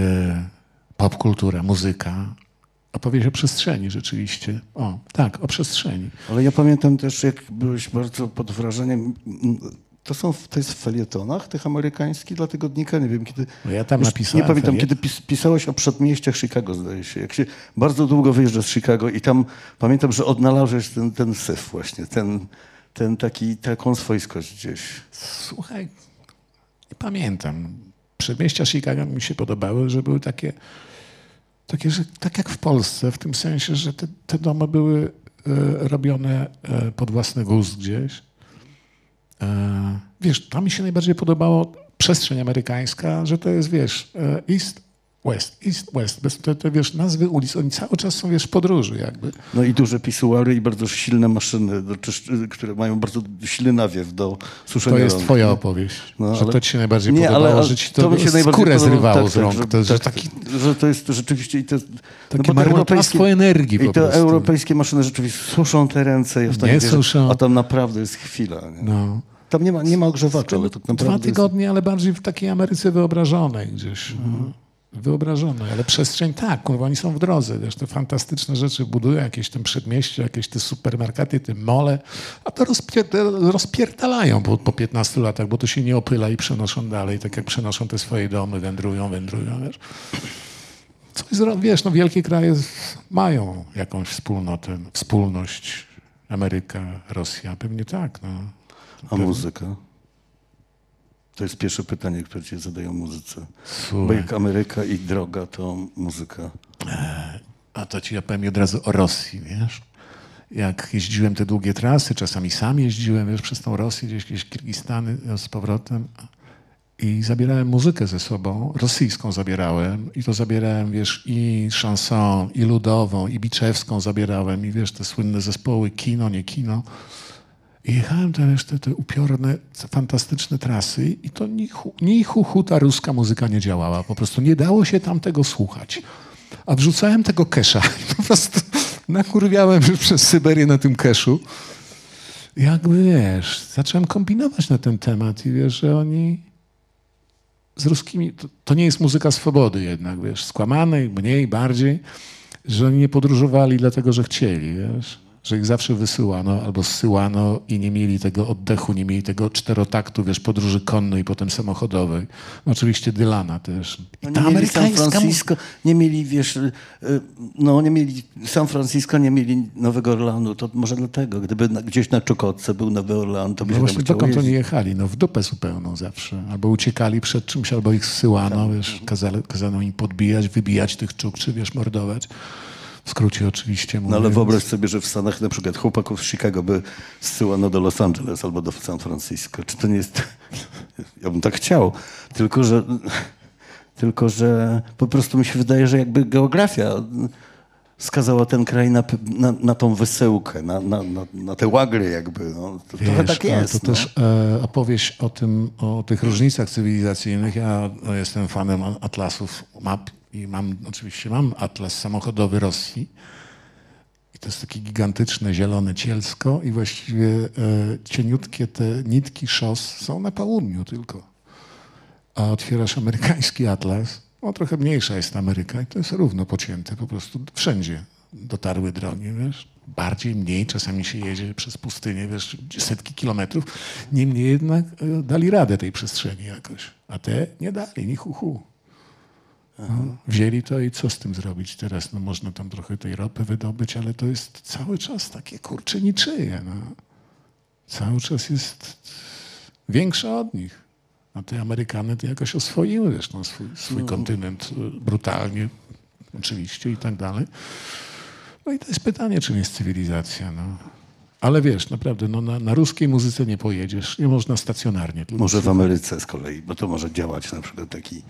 popkultura, muzyka, opowieść o przestrzeni rzeczywiście. O, tak, o przestrzeni. Ale ja pamiętam też, jak byłeś bardzo pod wrażeniem. To są to jest w felietonach tych amerykańskich dla tygodnika? Nie wiem kiedy. No ja tam napisałem Nie pamiętam, feliet- kiedy pis, pisałeś o przedmieściach Chicago, zdaje się. Jak się bardzo długo wyjeżdża z Chicago i tam pamiętam, że odnalazłeś ten, ten syf właśnie, ten, ten taki, taką swojskość gdzieś. Słuchaj, nie pamiętam. Przedmieścia Chicago mi się podobały, że były takie, takie że tak jak w Polsce, w tym sensie, że te, te domy były e, robione e, pod własny gust gdzieś. E, wiesz, tam mi się najbardziej podobało przestrzeń amerykańska, że to jest, wiesz, e, East, West, East, West. Bez te, te, wiesz, nazwy ulic, oni cały czas są, wiesz, w podróży jakby. No i duże pisuary i bardzo silne maszyny, do które mają bardzo silny nawiew do suszenia To jest rąk. twoja opowieść, No, że ale- to ci się najbardziej Nie, podobało, ale, że ci to, mi się skórę zrywało tak, z rąk. Tak, że, to jest tak, taki że to jest rzeczywiście i to, no Takie te marnotrawstwo energii I po te prostu. europejskie maszyny rzeczywiście suszą te ręce. Ja w to Nie wierzę, suszą. A tam naprawdę jest chwila. Nie? No. Tam nie ma, nie ma ogrzewacza, ale tak Dwa naprawdę jest... tygodnie, ale bardziej w takiej Ameryce wyobrażonej gdzieś. no. Wyobrażonej, ale przestrzeń tak, kurwa, oni są w drodze, wiesz, te fantastyczne rzeczy budują, jakieś tam przedmieścia, jakieś te supermarkety, te mole, a to rozpier rozpierdalają po, po 15 latach, bo to się nie opyla i przenoszą dalej, tak jak przenoszą te swoje domy, wędrują, wędrują, wiesz. Coś, wiesz, no wielkie kraje mają jakąś wspólnotę, wspólność, Ameryka, Rosja, pewnie tak, no. A muzyka? To jest pierwsze pytanie, które ci zadają muzyce. Bo Słuchaj. jak Ameryka i droga, to muzyka. A to ci ja powiem od razu o Rosji, wiesz? Jak jeździłem te długie trasy, czasami sam jeździłem, wiesz, przez tą Rosję, gdzieś, gdzieś Kirgistany z powrotem i zabierałem muzykę ze sobą, rosyjską zabierałem i to zabierałem, wiesz, i chanson, i ludową, i biczewską zabierałem i wiesz, te słynne zespoły, kino, nie kino. I jechałem te, wiesz, te, upiorne, fantastyczne trasy i to ni, hu, ni hu, hu, ta ruska muzyka nie działała. Po prostu nie dało się tam tego słuchać. A wrzucałem tego kesza i po prostu nakurwiałem przez Syberię na tym keszu. Jakby, wiesz, zacząłem kombinować na ten temat i wiesz, że oni z ruskimi, to, to nie jest muzyka swobody jednak, wiesz, skłamanej, mniej, bardziej, że oni nie podróżowali dlatego, że chcieli, wiesz, że ich zawsze wysyłano albo zsyłano i nie mieli tego oddechu, nie mieli tego czterotaktu, wiesz, podróży konnej i potem samochodowej. No, oczywiście Dylana też. I No ta nie mieli San amerykańska mu- Francisco, nie mieli, wiesz, y, no nie mieli San Francisco, nie mieli Nowego Orlanu, to może dlatego, gdyby na, gdzieś na Czukotce był Nowy Orlan, to by No się właśnie dokąd oni jechali? No w dupę zupełną zawsze. Albo uciekali przed czymś, albo ich zsyłano, wiesz, kazali, kazano im podbijać, wybijać tych czukczy, wiesz, mordować. W skrócie oczywiście No ale mówiąc. wyobraź sobie, że w Stanach na przykład chłopaków z Chicago by zsyłano do Los Angeles albo do San Francisco. Czy to nie jest... Ja bym tak chciał, tylko że tylko że po prostu mi się wydaje, że jakby geografia skazała ten kraj na, na, na tą wysyłkę, na, na, na, te łagry jakby. No. To, trochę Wiesz, tak a jest. To no. też e, opowieść o tym, o tych różnicach cywilizacyjnych. Ja no, jestem fanem atlasów map i mam, oczywiście mam atlas samochodowy Rosji. I to jest takie gigantyczne, zielone cielsko i właściwie e, cieniutkie te nitki szos są na południu tylko. A otwierasz amerykański atlas, no trochę mniejsza jest Ameryka i to jest równo pocięte, po prostu wszędzie dotarły drogi, wiesz. Bardziej, mniej, czasami się jedzie przez pustynię, wiesz, setki kilometrów. Niemniej jednak e, dali radę tej przestrzeni jakoś. A te nie dali, ni hu, hu. No, wzięli to i co z tym zrobić teraz? No można tam trochę tej ropy wydobyć, ale to jest cały czas takie kurcze niczyje. No. Cały czas jest większa od nich. A te Amerykany to jakoś oswoiły wiesz, no, swój, swój kontynent y, brutalnie, oczywiście i tak dalej. No i to jest pytanie, czym jest cywilizacja. No. Ale wiesz, naprawdę, no, na, na ruskiej muzyce nie pojedziesz, nie można stacjonarnie. Może w Ameryce z kolei, bo to może działać na przykład taki...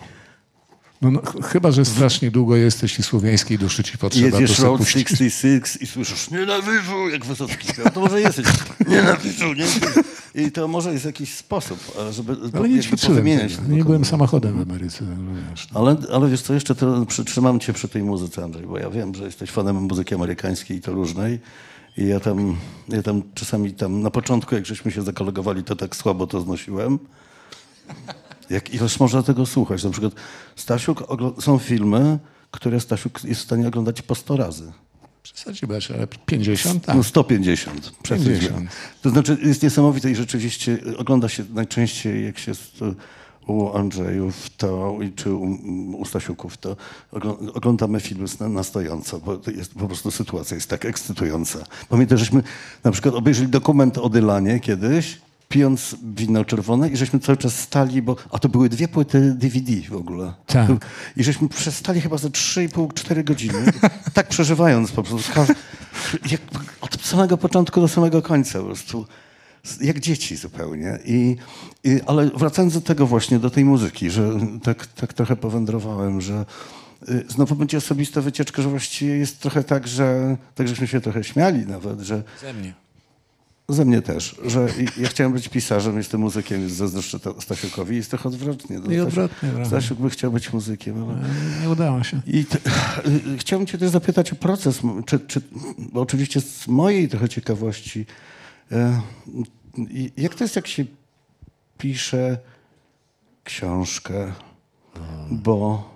No, no, ch- chyba, że strasznie długo jesteś i słowiańskiej duszy ci potrzeba, Jedziesz Road puścisz. 66 i słyszysz nienawidzę, jak Wysocki. To może jesteś nienawidzę, nie? I to może jest jakiś sposób, e, żeby Ale nie powymieniać tego Nie byłem samochodem w Ameryce. Wiesz, no. Ale, ale wiesz co, jeszcze to przytrzymam cię przy tej muzyce, Andrzej, bo ja wiem, że jesteś fanem muzyki amerykańskiej i to różnej. I ja tam, ja tam czasami tam na początku, jak żeśmy się zakolegowali, to tak słabo to znosiłem. Jak ileż można tego słuchać? Na przykład Stasiuk, są filmy, które Stasiuk jest w stanie oglądać po 100 razy. Przesadziłeś, ale 50? Tak. No 150. przesadziłem. 50. To znaczy jest niesamowite i rzeczywiście ogląda się najczęściej, jak się jest u Andrzejów to, czy u, u Stasiuków, to ogl- oglądamy filmy na, na stojąco, bo jest po prostu sytuacja jest tak ekscytująca. Pamiętam, żeśmy na przykład obejrzeli dokument o Dylanie kiedyś, pijąc wino czerwone i żeśmy cały czas stali, bo, a to były dwie płyty DVD w ogóle. Tak. I żeśmy przestali chyba ze 3,5-4 godziny, tak przeżywając po prostu. Jak, od samego początku do samego końca po prostu. Jak dzieci zupełnie. I, i, ale wracając do tego właśnie, do tej muzyki, że tak, tak trochę powędrowałem, że y, znowu będzie osobista wycieczka, że właściwie jest trochę tak, że tak żeśmy się trochę śmiali nawet, że Ze mnie. Ze mnie też, że i- ja chciałem być pisarzem, jestem muzykiem, więc zazdroszczę to Stasiukowi. Jest trochę odwrotnie. No, I odwrotnie, prawda. Stasiuk by chciał być muzykiem, ale... Nie udało się. I te, chciałbym cię też zapytać o proces, czy, czy, bo oczywiście z mojej trochę ciekawości, e, i- jak to jest, jak się pisze książkę, bo,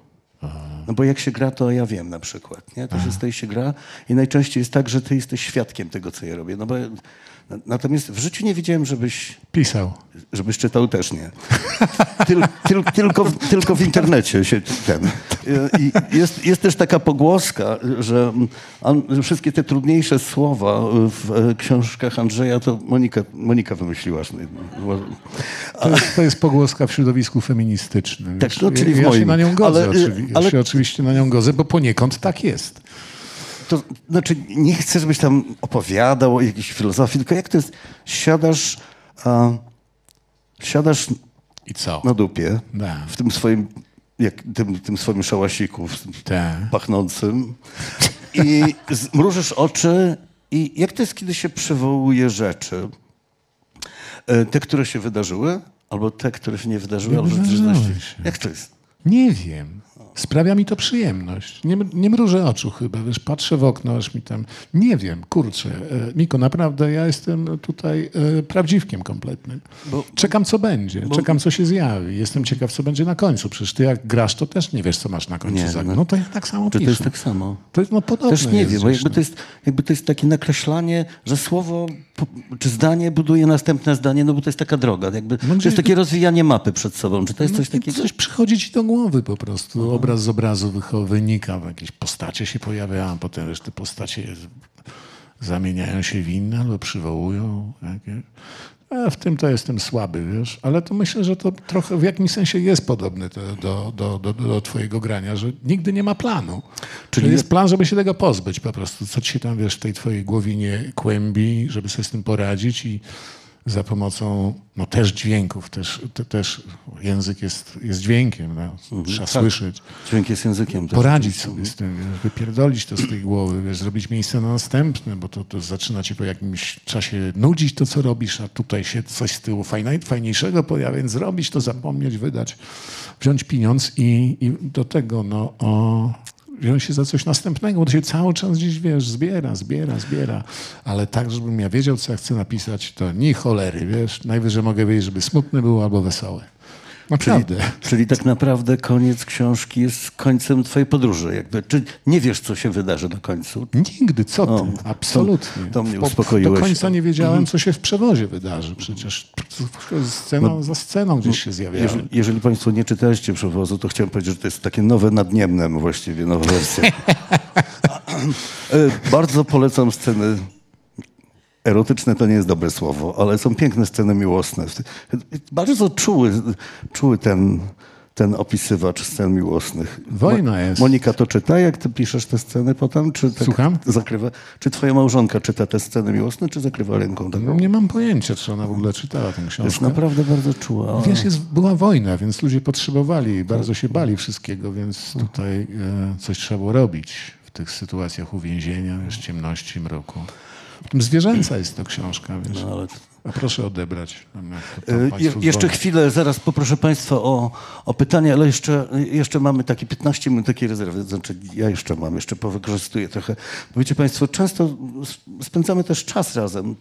no bo jak się gra, to ja wiem na przykład, nie? To, z tej się gra i najczęściej jest tak, że ty jesteś świadkiem tego, co ja robię, no bo natomiast w życiu nie widziałem, żebyś Pisał. Żebyś czytał też nie. Tyl, tyl, tylko, w- tylko w internecie się ten. I jest, jest też taka pogłoska, że, wszystkie te trudniejsze słowa w e, książkach Andrzeja to Monika, Monika wymyśliła. To jest, to jest pogłoska w środowisku feministycznym. Tak, no, czyli w ja, ja się moim. na nią godzę, Ale, y, oczywi- ale- ja się oczywiście na nią godzę, bo poniekąd tak jest. To znaczy, nie chcę, żebyś tam opowiadał o jakiejś filozofii, tylko jak to jest, siadasz, a, siadasz I co? na dupie, Da. w tym swoim, jak, tym, tym swoim szałasiku, pachnącym i zmrużysz oczy i jak to jest, kiedy się przywołuje rzeczy? E, Te, które się wydarzyły, albo te, które się nie wydarzyły, Nie albo wydarzyły się. Jak to jest? Nie wiem. Sprawia mi to przyjemność. Nie, nie mrużę oczu chyba, wiesz, patrzę w okno, aż mi tam... Nie wiem, kurczę. E, Miko, naprawdę ja jestem tutaj e, prawdziwkiem kompletnym. Bo- Czekam, co będzie. Czekam, co się zjawi. Jestem ciekaw, co będzie na końcu. Przecież ty jak grasz, to też nie wiesz, co masz na końcu. Nie, za... no. No to ja tak samo to piszę. jest tak samo? To jest no podobne Też nie wiem, bo jakby no. to, jest, jakby to jest takie nakreślanie, że słowo czy zdanie buduje następne zdanie, no bo to jest taka droga. Jakby, to gdzieś jest takie rozwijanie mapy przed sobą. Czy to jest No coś takiego? Coś przychodzi ci do głowy po prostu. Obraz z obrazu wynika, jakieś postacie się pojawiają, potem te postacie zamieniają się w inne albo przywołują. Jakieś. A w tym to jestem słaby, wiesz. Ale to myślę, że to trochę w jakimś sensie jest podobne do, do, do, do, do twojego grania, że nigdy nie ma planu. Czyli jest plan, żeby się tego pozbyć po prostu. Co ci się tam, wiesz, w tej twojej głowinie kłębi, żeby sobie z tym poradzić i za pomocą no, też dźwięków, też, te, też język jest, jest dźwiękiem, no, trzeba tak. słyszeć. Dźwięk jest językiem. też. Poradzić sobie z tym, wiesz, wypierdolić to z tej głowy, wiesz, zrobić miejsce na następne, bo to, to zaczyna ci po jakimś czasie nudzić to, co robisz, a tutaj się coś z tyłu fajne, fajniejszego pojawia, więc zrobić to, zapomnieć, wydać, wziąć pieniądz i, i do tego, no, o, wziąć się za coś następnego, bo to się cały czas gdzieś, wiesz, zbiera, zbiera, zbiera, ale tak, żebym ja wiedział, co ja chcę napisać, to ni cholery, wiesz, najwyżej mogę wiedzieć, żeby smutny był albo wesoły. Naprawdę. Czyli tak naprawdę koniec książki jest końcem twojej podróży. Jakby. Czy nie wiesz, co się wydarzy na końcu? Nigdy, co ty? O, Absolutnie. to- to mnie Po- uspokoiłeś. Do końca nie wiedziałem, co się w przewozie wydarzy. Przecież scena za sceną gdzieś się zjawiała. Jeżeli, jeżeli Państwo nie czytaliście przewozu, to chciałem powiedzieć, że to jest takie nowe nadniemnem właściwie, nowa wersja. E, Bardzo polecam sceny erotyczne, to nie jest dobre słowo, ale są piękne sceny miłosne. Bardzo czuły, czuły ten, ten opisywacz scen miłosnych. Wojna jest. Monika to czyta, jak ty piszesz te sceny potem? Czy tak Słucham? Zakrywa, czy twoja małżonka czyta te sceny miłosne, czy zakrywa ręką taką? No, nie mam pojęcia, czy ona w ogóle czytała tę jest książkę. naprawdę bardzo czuła. Wiesz, jest, była wojna, więc ludzie potrzebowali, bardzo się bali wszystkiego, więc tutaj e, coś trzeba było robić w tych sytuacjach uwięzienia, wiesz, ciemności, mroku. Zwierzęca jest to książka, wiesz. No, ale A proszę odebrać. E, je- Jeszcze chwilę, zaraz poproszę Państwa o, o pytania, ale jeszcze, jeszcze mamy takie 15 minut takiej rezerwy, znaczy ja jeszcze mam, jeszcze powykorzystuję trochę. Bo Wiecie Państwo, często spędzamy też czas razem.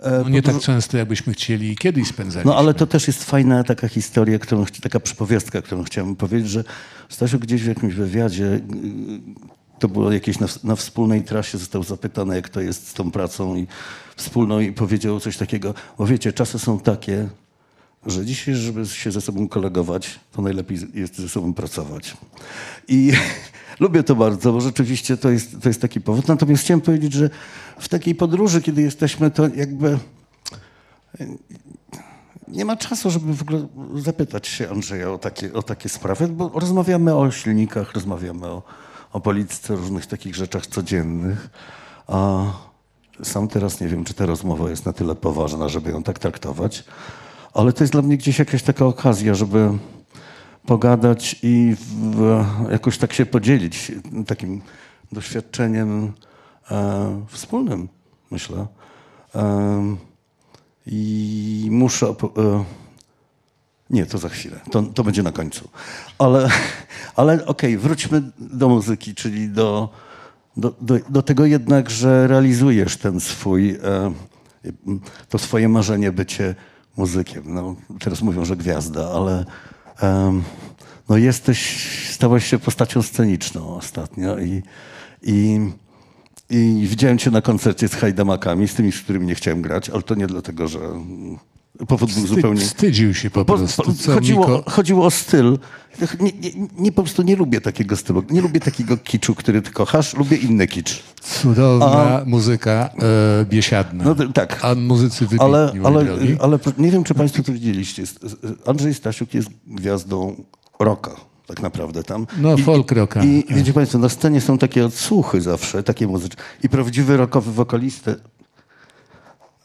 E, No nie tak często, jakbyśmy chcieli kiedyś spędzać. no ale to też jest fajna taka historia, którą, taka przypowiastka, którą chciałem powiedzieć, że Stasiu gdzieś w jakimś wywiadzie, to było jakieś na, na wspólnej trasie, został zapytany, jak to jest z tą pracą i wspólną i powiedział coś takiego, bo wiecie, czasy są takie, że dzisiaj, żeby się ze sobą kolegować, to najlepiej jest ze sobą pracować. I lubię to bardzo, bo rzeczywiście to jest, to jest taki powód. Natomiast chciałem powiedzieć, że w takiej podróży, kiedy jesteśmy, to jakby nie ma czasu, żeby w ogóle zapytać się Andrzeja o takie, o takie sprawy, bo rozmawiamy o silnikach, rozmawiamy o, o polityce, różnych takich rzeczach codziennych. A sam teraz nie wiem, czy ta rozmowa jest na tyle poważna, żeby ją tak traktować, ale to jest dla mnie gdzieś jakaś taka okazja, żeby pogadać i w, jakoś tak się podzielić takim doświadczeniem e, wspólnym, myślę. E, I muszę. e, nie, to za chwilę. To, to będzie na końcu. Ale, ale okej, wróćmy do muzyki, czyli do, do, do, do tego jednak, że realizujesz ten swój, e, to swoje marzenie bycie muzykiem. No, teraz mówią, że gwiazda, ale no jesteś, stałeś się postacią sceniczną ostatnio i, i, i widziałem cię na koncercie z hajdamakami, z tymi, z którymi nie chciałem grać, ale to nie dlatego, że powód był Wstyd, zupełnie... Wstydził się po prostu. chodziło, Miko? chodziło o styl. Nie, nie, nie, po prostu nie lubię takiego stylu. Nie lubię takiego kiczu, który ty kochasz. Lubię inny kicz. Cudowna muzyka e, biesiadna. No tak. A muzycy wybitni, Ale, ale, ale nie wiem, czy państwo to widzieliście. Andrzej Stasiuk jest gwiazdą rocka. Tak naprawdę tam. No, folk rocka. I wiecie Państwo, na scenie są takie odsłuchy zawsze, takie muzyczne. I prawdziwy rockowy wokalista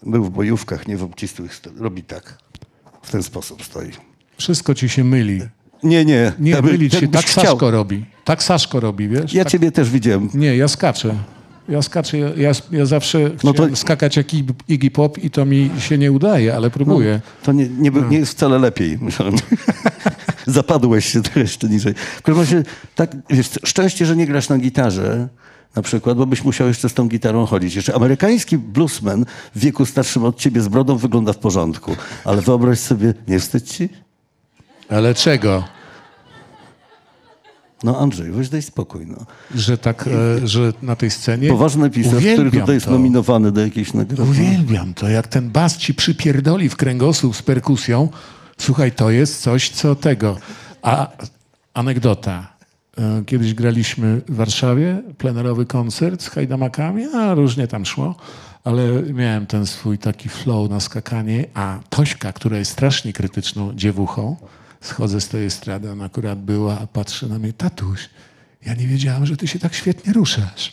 był w bojówkach, nie w obcisłych, robi tak. W ten sposób stoi. Wszystko ci się myli. Nie, nie. Nie, ja by- mylić się. Tak chciał. Saszko robi. Tak Saszko robi, wiesz? Ja tak... ciebie też widziałem. Nie, ja skaczę. Ja skaczę, ja, ja, zawsze No to- skakać jak Ig- Iggy Pop i to mi się nie udaje, ale próbuję. To nie, nie, by- nie jest wcale lepiej. Zapadłeś się jeszcze niżej. W każdym razie, tak, wiesz, szczęście, że nie grasz na gitarze, na przykład, bo byś musiał jeszcze z tą gitarą chodzić. Jeszcze amerykański bluesman w wieku starszym od ciebie z brodą wygląda w porządku. Ale wyobraź sobie, nie wstydź ci? Ale czego? No Andrzej, weź daj spokój. No. Że tak, e, że na tej scenie... Poważny pisarz, który tutaj jest to. nominowany do jakiejś nagrody. Uwielbiam to, jak ten bas ci przypierdoli w kręgosłup z perkusją. Słuchaj, to jest coś, co tego. A anegdota. E, Kiedyś graliśmy w Warszawie, plenerowy koncert z hajdamakami, a różnie tam szło, ale miałem ten swój taki flow na skakanie, a Tośka, która jest strasznie krytyczną dziewuchą, schodzę z tej estrady, ona akurat była, a patrzy na mnie, tatuś, ja nie wiedziałam, że ty się tak świetnie ruszasz.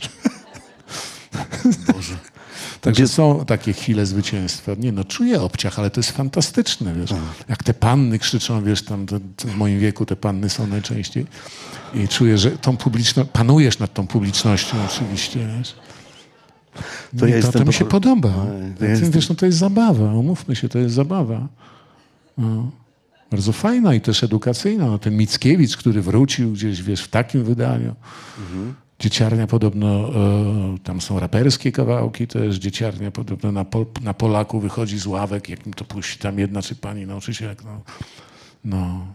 Także są takie chwile zwycięstwa. Nie no, czuję obciach, ale to jest fantastyczne, wiesz. Jak te panny krzyczą, wiesz, tam to, to w moim wieku te panny są najczęściej. I czuję, że tą publiczność, panujesz nad tą publicznością oczywiście, wiesz. To I ja to, to mi się po- podoba. Ja jestem- Wiesz, no to jest zabawa, umówmy się, to jest zabawa. No. Bardzo fajna i też edukacyjna. No, ten Mickiewicz, który wrócił gdzieś, wiesz, w takim wydaniu. Dzieciarnia podobno, e, tam są raperskie kawałki też, dzieciarnia podobno na, Pol, na Polaku wychodzi z ławek, jak im to puści tam jedna czy pani nauczycielek. No, no.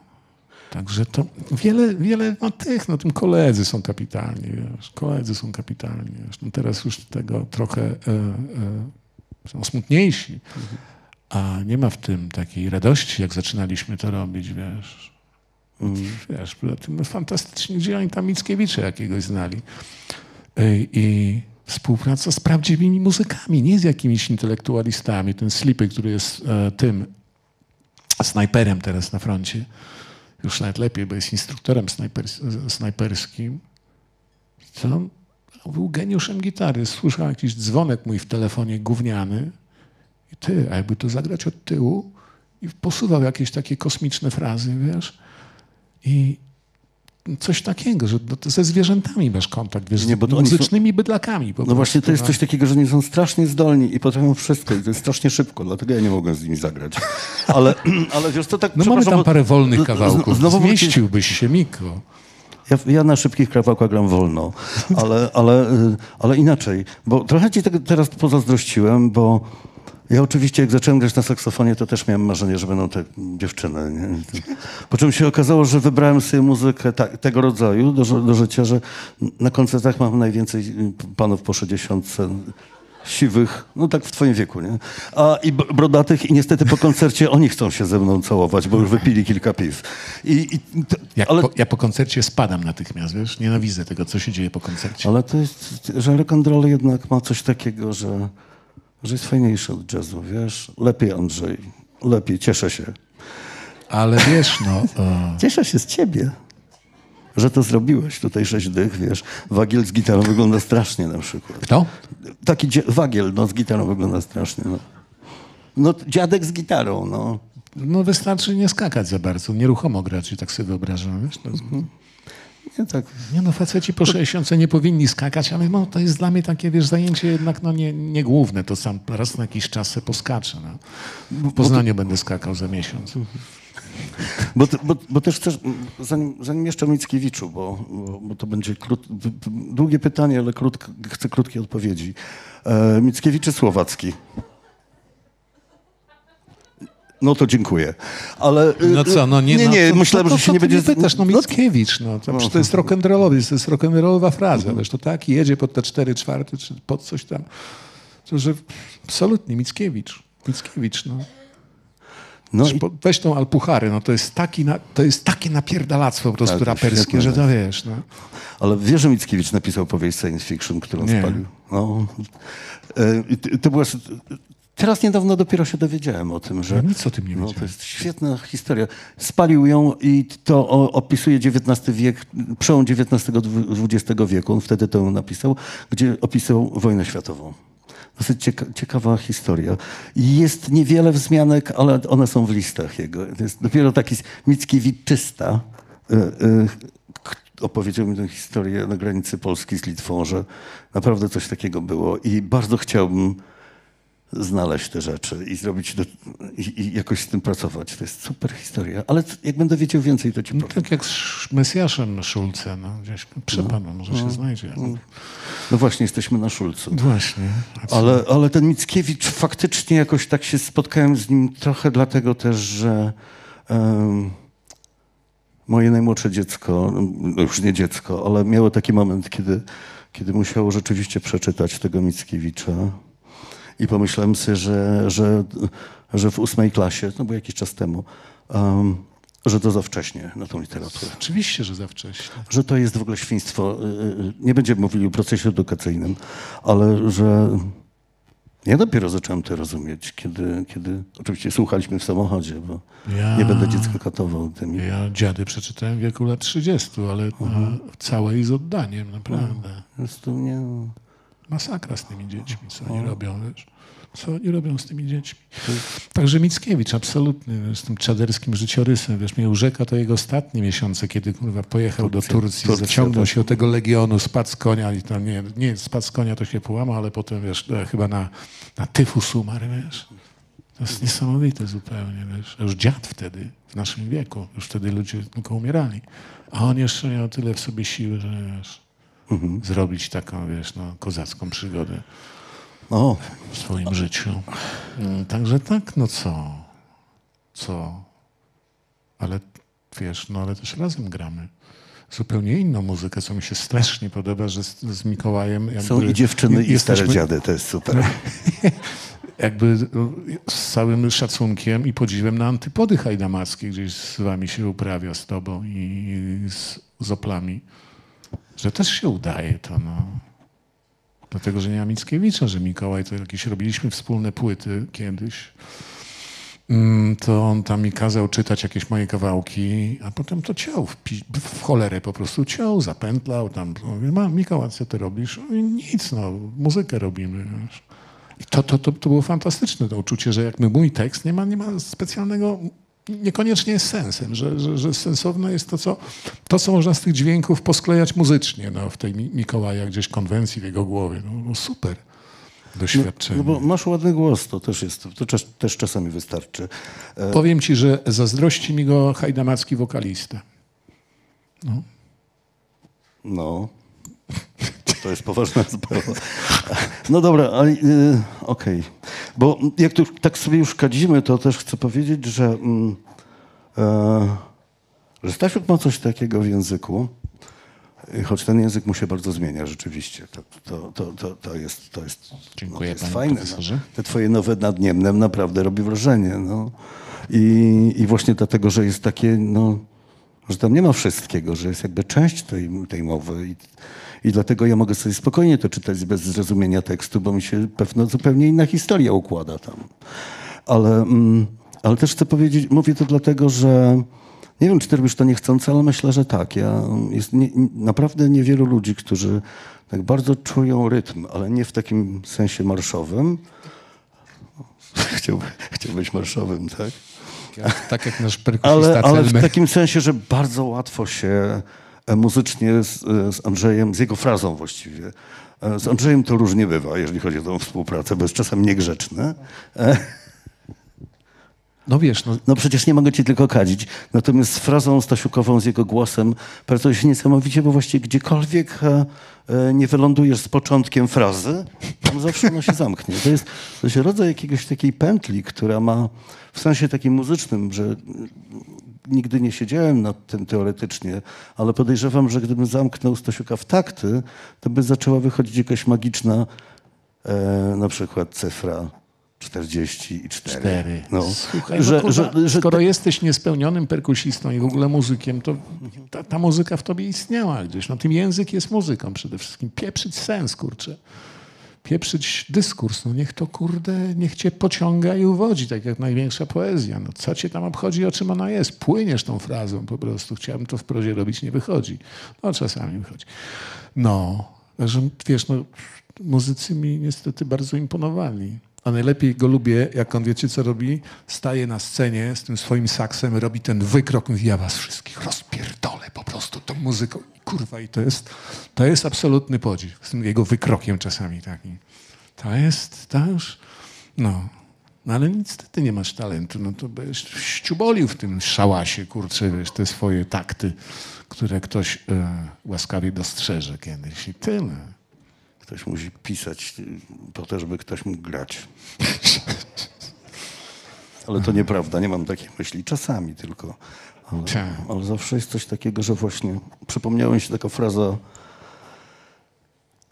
Także to wiele, wiele no tych, no tym koledzy są kapitalni, wiesz, koledzy są kapitalni. Wiesz. No teraz już tego trochę e, e, są smutniejsi, a nie ma w tym takiej radości, jak zaczynaliśmy to robić, wiesz. Wiesz, poza tym fantastycznie, gdzie oni tam Mickiewicza jakiegoś znali. I współpraca z prawdziwymi muzykami, nie z jakimiś intelektualistami. Ten Slipy, który jest e, tym snajperem teraz na froncie, już nawet lepiej, bo jest instruktorem snajpers snajperskim, to on był geniuszem gitary. Słyszał jakiś dzwonek mój w telefonie gówniany i ty, a jakby to zagrać od tyłu i posuwał jakieś takie kosmiczne frazy, wiesz, i coś takiego, że no ze zwierzętami masz kontakt, wiesz, Nie, bo z oni są- muzycznymi bydlakami. No właśnie to jest coś takiego, że oni są strasznie zdolni i potrafią wszystko i to jest strasznie szybko, dlatego ja nie mogłem z nimi zagrać. Ale, ale wiesz, to tak... No mamy tam parę wolnych kawałków. Znowu Zmieściłbyś się, Miko. Ja, ja na szybkich kawałkach gram wolno, ale, ale, y, ale inaczej, bo trochę ci tego teraz pozazdrościłem, bo ja oczywiście jak zacząłem grać na saksofonie, to też miałem marzenie, że będą te dziewczyny. Nie? Po czym się okazało, że wybrałem sobie muzykę ta, tego rodzaju do, do życia, że na koncertach mam najwięcej panów po 60 siwych, no tak w twoim wieku, nie? A i brodatych i niestety po koncercie oni chcą się ze mną całować, bo już wypili kilka piw. I, i to, ale po, ja po koncercie spadam natychmiast, wiesz? Nienawidzę tego, co się dzieje po koncercie. Ale to jest, że rock and roll jednak ma coś takiego, że, że jest fajniejszy od jazzu, wiesz? Lepiej Andrzej, lepiej, cieszę się. Ale wiesz, no... e, Cieszę się z ciebie, że to zrobiłeś. Tutaj sześć dych, wiesz. Wagiel z gitarą wygląda strasznie na przykład. Kto? Taki wagiel, no z gitarą wygląda strasznie, no. No dziadek z gitarą, no. No wystarczy nie skakać za bardzo, nieruchomo grać, i tak sobie wyobrażam, wiesz? To jest... Nie tak. Nie no, faceci po 60 nie powinni skakać, ale no, to jest dla mnie takie, wiesz, zajęcie jednak no, nie, nie główne, to sam raz na jakiś czas se poskaczę. No. W Poznaniu będę skakał za miesiąc. Bo, bo, bo też chcesz, zanim, zanim jeszcze o Mickiewiczu, bo, bo, bo to będzie krót, długie pytanie, ale krótk, chcę krótkie odpowiedzi. E, Mickiewicz czy Słowacki? No to dziękuję. Ale, e, No co, no nie, nie, no, nie to, myślałem, to, to, że się nie będzie... pytasz, no no, Mickiewicz, no, to, przecież to jest rock'n'rollowy, to jest rock'n'rollowa fraza, wiesz, to tak, jedzie pod te cztery czwarte, czy pod coś tam, to że absolutnie Mickiewicz, Mickiewicz, no. no, Po- Weź tą Alpuchary, no to jest taki, na, to jest takie napierdalactwo po prostu Tak, raperskie, świetne, że tak. to wiesz, no. Ale wiesz, że Mickiewicz napisał powieść science fiction, którą Nie. spalił? No. E, i to była... Teraz niedawno dopiero się dowiedziałem o tym, że... Ja nic o tym nie No, to jest świetna historia. Spalił ją i to opisuje XIX wiek, przełom XIX-XX wieku. On wtedy to napisał, gdzie opisał wojnę światową. Dosyć cieka ciekawa historia. Jest niewiele wzmianek, ale one są w listach jego. To jest dopiero taki Mickiewiczysta. y, y, k- opowiedział mi tę historię na granicy Polski z Litwą, że naprawdę coś takiego było i bardzo chciałbym znaleźć te rzeczy i zrobić do, i, i jakoś z tym pracować. To jest super historia. Ale jak będę wiedział więcej, to ci No, powiem. tak jak z Mesjaszem Szulce, no, gdzieś przepadł, może się znajdzie. No właśnie, jesteśmy na Szulcu. Właśnie. Ale, ale ten Mickiewicz faktycznie jakoś tak się spotkałem z nim trochę dlatego też, że em, moje najmłodsze dziecko, no już nie dziecko, ale miało taki moment, kiedy, kiedy musiało rzeczywiście przeczytać tego Mickiewicza. I pomyślałem sobie, że, że, że w ósmej klasie, no bo jakiś czas temu, em, że to za wcześnie na tą literaturę. Oczywiście, że za wcześnie. Że to jest w ogóle świństwo. y, y, Nie będziemy mówili o procesie edukacyjnym, ale że ja dopiero zacząłem to rozumieć, kiedy, kiedy oczywiście słuchaliśmy w samochodzie, bo Ja, nie będę dziecka katował tymi. Ja dziady przeczytałem w wieku lat 30, ale Mhm. e, całe i z oddaniem, naprawdę. Po prostu nie... Masakra z tymi dziećmi, co oni robią, wiesz. Co oni robią z tymi dziećmi. Także Mickiewicz, absolutny, z tym czaderskim życiorysem, wiesz, mnie urzeka to jego ostatnie miesiące, kiedy kurwa pojechał Turcja, do Turcji, Turcja, zaciągnął tak. się do tego legionu, spadł z konia i tam, nie, nie, spadł z konia to się połamał, ale potem, wiesz, e, chyba na, na tyfus umarł, wiesz. To jest niesamowite zupełnie, wiesz. Już dziad wtedy, w naszym wieku, już wtedy ludzie tylko umierali. A on jeszcze miał tyle w sobie siły, że wiesz, zrobić taką, wiesz, no, kozacką przygodę O, w swoim życiu. Mm, Także tak, no co? Co? Ale wiesz, no ale też razem gramy. Zupełnie inną muzykę, co mi się strasznie podoba, że z, z Mikołajem jakby są i dziewczyny, i stare jesteśmy- dziady, to jest super. jakby no, z całym szacunkiem i podziwem na antypody hajdamackie gdzieś z wami się uprawia, z tobą i z, z oplami. Że też się udaje to, no. Dlatego, że nie ma Mickiewicza, że Mikołaj to jakieś robiliśmy wspólne płyty kiedyś. Mm, To on tam mi kazał czytać jakieś moje kawałki, a potem to ciął w, w cholerę po prostu ciął, zapętlał tam. Mówię, ma Mikołaj, co ty robisz? Mówię, Nic, no, muzykę robimy. Wiesz. I to, to, to, to było fantastyczne, to uczucie, że jakby mój tekst nie ma, nie ma specjalnego, niekoniecznie jest sensem, że, że, że sensowne jest to co, to, co można z tych dźwięków posklejać muzycznie no, w tej Mi- Mikołaja gdzieś konwencji w jego głowie. No, no super doświadczenie. No bo masz ładny głos, to też jest, to też, też czasami wystarczy. E, Powiem ci, że zazdrości mi go hajdamacki wokalista. No, to jest poważna sprawa. No dobra, ale y, okej. Bo jak tu tak sobie już kadzimy, to też chcę powiedzieć, że, mm, e, że Stasiuk ma coś takiego w języku, choć ten język mu się bardzo zmienia rzeczywiście. To, to, to, to, to jest, to jest, Dziękuję, no, to jest fajne. No. Te twoje nowe nadniemnem naprawdę robi wrażenie. No. I, I właśnie dlatego, że jest takie, no, że tam nie ma wszystkiego, że jest jakby część tej, tej mowy. I, I dlatego ja mogę sobie spokojnie to czytać bez zrozumienia tekstu, bo mi się pewno zupełnie inna historia układa tam. Ale, mm, ale też chcę powiedzieć, mówię to dlatego, że nie wiem, czy ty robisz to niechcący, ale myślę, że tak. Ja, jest nie, naprawdę niewielu ludzi, którzy tak bardzo czują rytm, ale nie w takim sensie marszowym. Chciałby, chciał być marszowym, tak? Tak jak nasz perkusista Ale, ale w takim sensie, że bardzo łatwo się muzycznie z, e, z Andrzejem, z jego frazą właściwie, e, z Andrzejem to różnie bywa, jeżeli chodzi o tą współpracę, bo jest czasem niegrzeczne. E, No wiesz, no, No przecież nie mogę ci tylko kadzić. Natomiast z frazą Stasiukową, z jego głosem pracuje się niesamowicie, bo właściwie gdziekolwiek e, e, nie wylądujesz z początkiem frazy, tam zawsze ona się zamknie. To jest, to jest rodzaj jakiegoś takiej pętli, która ma w sensie takim muzycznym, że nigdy nie siedziałem nad tym teoretycznie, ale podejrzewam, że gdybym zamknął Stasiuka w takty, to by zaczęła wychodzić jakaś magiczna e, na przykład cyfra 44. cztery. No. Słuchaj, że, no, że, że skoro jesteś niespełnionym perkusistą i w ogóle muzykiem, to ta, ta muzyka w tobie istniała gdzieś. No tym język jest muzyką przede wszystkim. Pieprzyć sens, kurczę. Pieprzyć dyskurs. No niech to, kurde, niech cię pociąga i uwodzi, tak jak największa poezja. No co cię tam obchodzi, o czym ona jest? Płyniesz tą frazą po prostu. Chciałbym to w prozie robić, nie wychodzi. No czasami wychodzi. No, że wiesz, no muzycy mi niestety bardzo imponowali. A najlepiej go lubię, jak on wiecie co robi? Staje na scenie z tym swoim saksem, robi ten wykrok, mówi, ja was wszystkich rozpierdolę po prostu tą muzyką. Kurwa, i to jest, to jest absolutny podziw. Z tym jego wykrokiem czasami takim. To jest, to już, no. No ale niestety nie masz talentu, no to byś ściubolił w tym szałasie, kurczę, wiesz, te swoje takty, które ktoś e, łaskawie dostrzeże kiedyś i tyle. Ktoś musi pisać y, po to, żeby ktoś mógł grać. Ale to nieprawda, nie mam takiej myśli. Czasami tylko. Ale, Tak. ale zawsze jest coś takiego, że właśnie przypomniała mi się taka fraza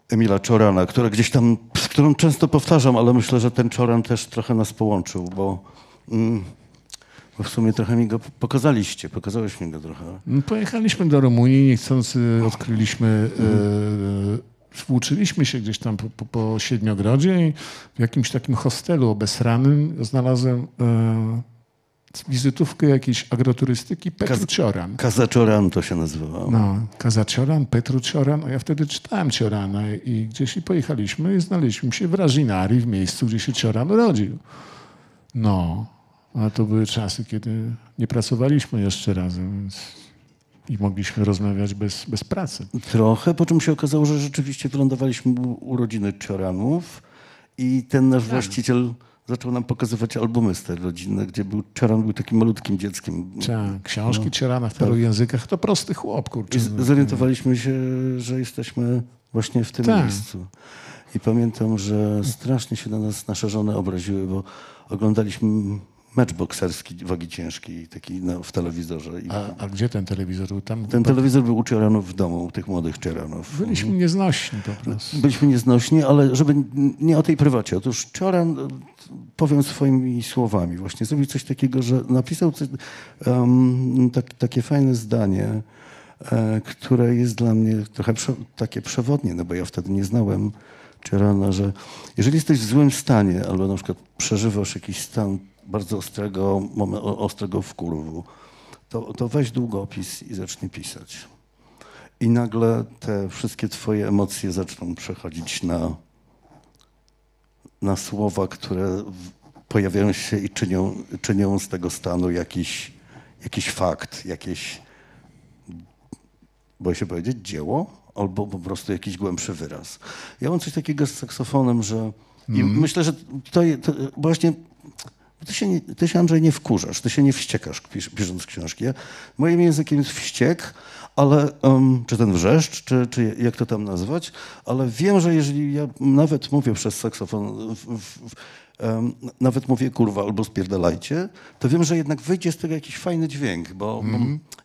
Emila Czorana, która gdzieś tam, z którą często powtarzam, ale myślę, że ten Czoran też trochę nas połączył, bo, mm, bo w sumie trochę mi go pokazaliście, pokazałeś mi go trochę. No, Pojechaliśmy do Rumunii, niechcący odkryliśmy, e, włóczyliśmy się gdzieś tam po, po, po Siedmiogrodzie i w jakimś takim hostelu obesranym znalazłem e, wizytówkę jakiejś agroturystyki Petru Kaz- Cioran. Kazaczoran to się nazywało. No, Kaza Cioran, Petru Cioran. A ja wtedy czytałem Ciorana i gdzieś i pojechaliśmy i znaleźliśmy się w Razinarii, w miejscu, gdzie się Cioran urodził. No, a to były czasy, kiedy nie pracowaliśmy jeszcze razem, więc i mogliśmy rozmawiać bez, bez pracy. Trochę, po czym się okazało, że rzeczywiście wylądowaliśmy u urodziny Cioranów i ten nasz właściciel zaczął nam pokazywać albumy z tej rodziny, gdzie był Cioran był takim malutkim dzieckiem. Tak, książki Ciorana w paru językach to prosty chłop, kurczę. I zorientowaliśmy się, że jesteśmy właśnie w tym Tak. miejscu. I pamiętam, że strasznie się na nas nasze żony obraziły, bo oglądaliśmy mecz bokserski wagi ciężkiej, taki na, w telewizorze. A, a gdzie ten telewizor był? Tam ten telewizor był u Cioranów w domu, u tych młodych Cioranów. byliśmy nieznośni po prostu. Byliśmy nieznośni, ale żeby nie o tej prywacie. Otóż Cioran, e, powiem swoimi słowami, właśnie zrobił coś takiego, że napisał em, tak, takie fajne zdanie, e, które jest dla mnie trochę prze, takie przewodnie, no bo ja wtedy nie znałem Ciorana, że jeżeli jesteś w złym stanie, albo na przykład przeżywasz jakiś stan bardzo ostrego, ostrego wkurwu, to, to weź długopis i zacznij pisać. I nagle te wszystkie twoje emocje zaczną przechodzić na, na słowa, które pojawiają się i czynią, czynią z tego stanu jakiś, jakiś fakt, jakieś, boję się powiedzieć, dzieło, albo po prostu jakiś głębszy wyraz. Ja mam coś takiego z saksofonem, że i myślę, że to właśnie ty się, nie, ty się, Andrzej, nie wkurzasz, ty się nie wściekasz pisz, pisząc książki. Ja, moim językiem jest wściek, ale, um, czy ten wrzeszcz, czy, czy jak to tam nazwać, ale wiem, że jeżeli ja nawet mówię przez saksofon, w, w, em, nawet mówię kurwa albo spierdalajcie, to wiem, że jednak wyjdzie z tego jakiś fajny dźwięk, bo, bo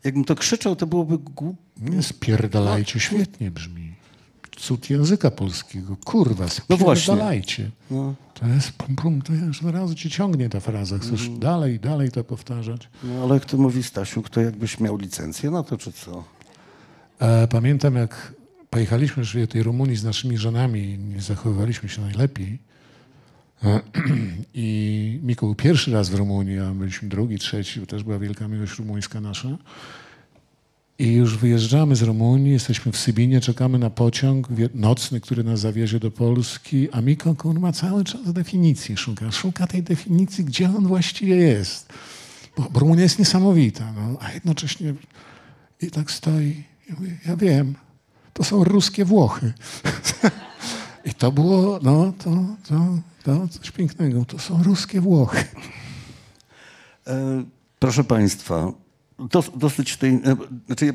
jakbym to krzyczał, to byłoby głup, Nie spierdalajcie, świetnie brzmi. Cud języka polskiego. Kurwa, No właśnie. no. To jest pum, pum, to już od razu ci ciągnie ta fraza. Chcesz Mhm. dalej, dalej to powtarzać. no ale jak to mówi Stasiu, to jakbyś miał licencję na to, czy co? E, pamiętam, jak pojechaliśmy już do tej Rumunii z naszymi żonami, nie zachowywaliśmy się najlepiej. E, I Miko był pierwszy raz w Rumunii, a byliśmy drugi, trzeci, bo też była wielka miłość rumuńska nasza. I już wyjeżdżamy z Rumunii, jesteśmy w Sybinie, czekamy na pociąg nocny, który nas zawiezie do Polski, a Miko kurwa cały czas definicji szuka. Szuka tej definicji, gdzie on właściwie jest. Bo, Rumunia jest niesamowita, no, a jednocześnie i tak stoi. Ja, ja wiem, to są ruskie Włochy. I to było, no, to, to, to coś pięknego. To są ruskie Włochy. E, Proszę Państwa, dos, dosyć tej. e, Znaczy, ja,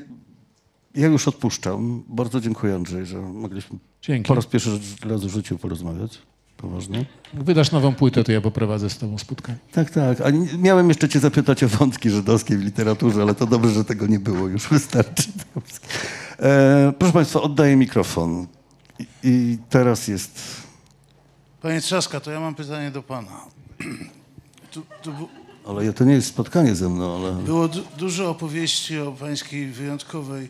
ja już odpuszczam. Bardzo dziękuję, Andrzej, że mogliśmy Dzięki. po raz pierwszy raz w życiu porozmawiać. Poważnie. Jak wydasz nową płytę, to ja poprowadzę z tobą spotkanie. Tak, tak. A miałem jeszcze Cię zapytać o wątki żydowskie w literaturze, ale to dobrze, że tego nie było. Już wystarczy. E, proszę Państwa, oddaję mikrofon. I, I teraz jest. Panie Trzaska, to ja mam pytanie do pana. Tu, tu Ale to nie jest spotkanie ze mną, ale. było du- dużo opowieści o pańskiej wyjątkowej,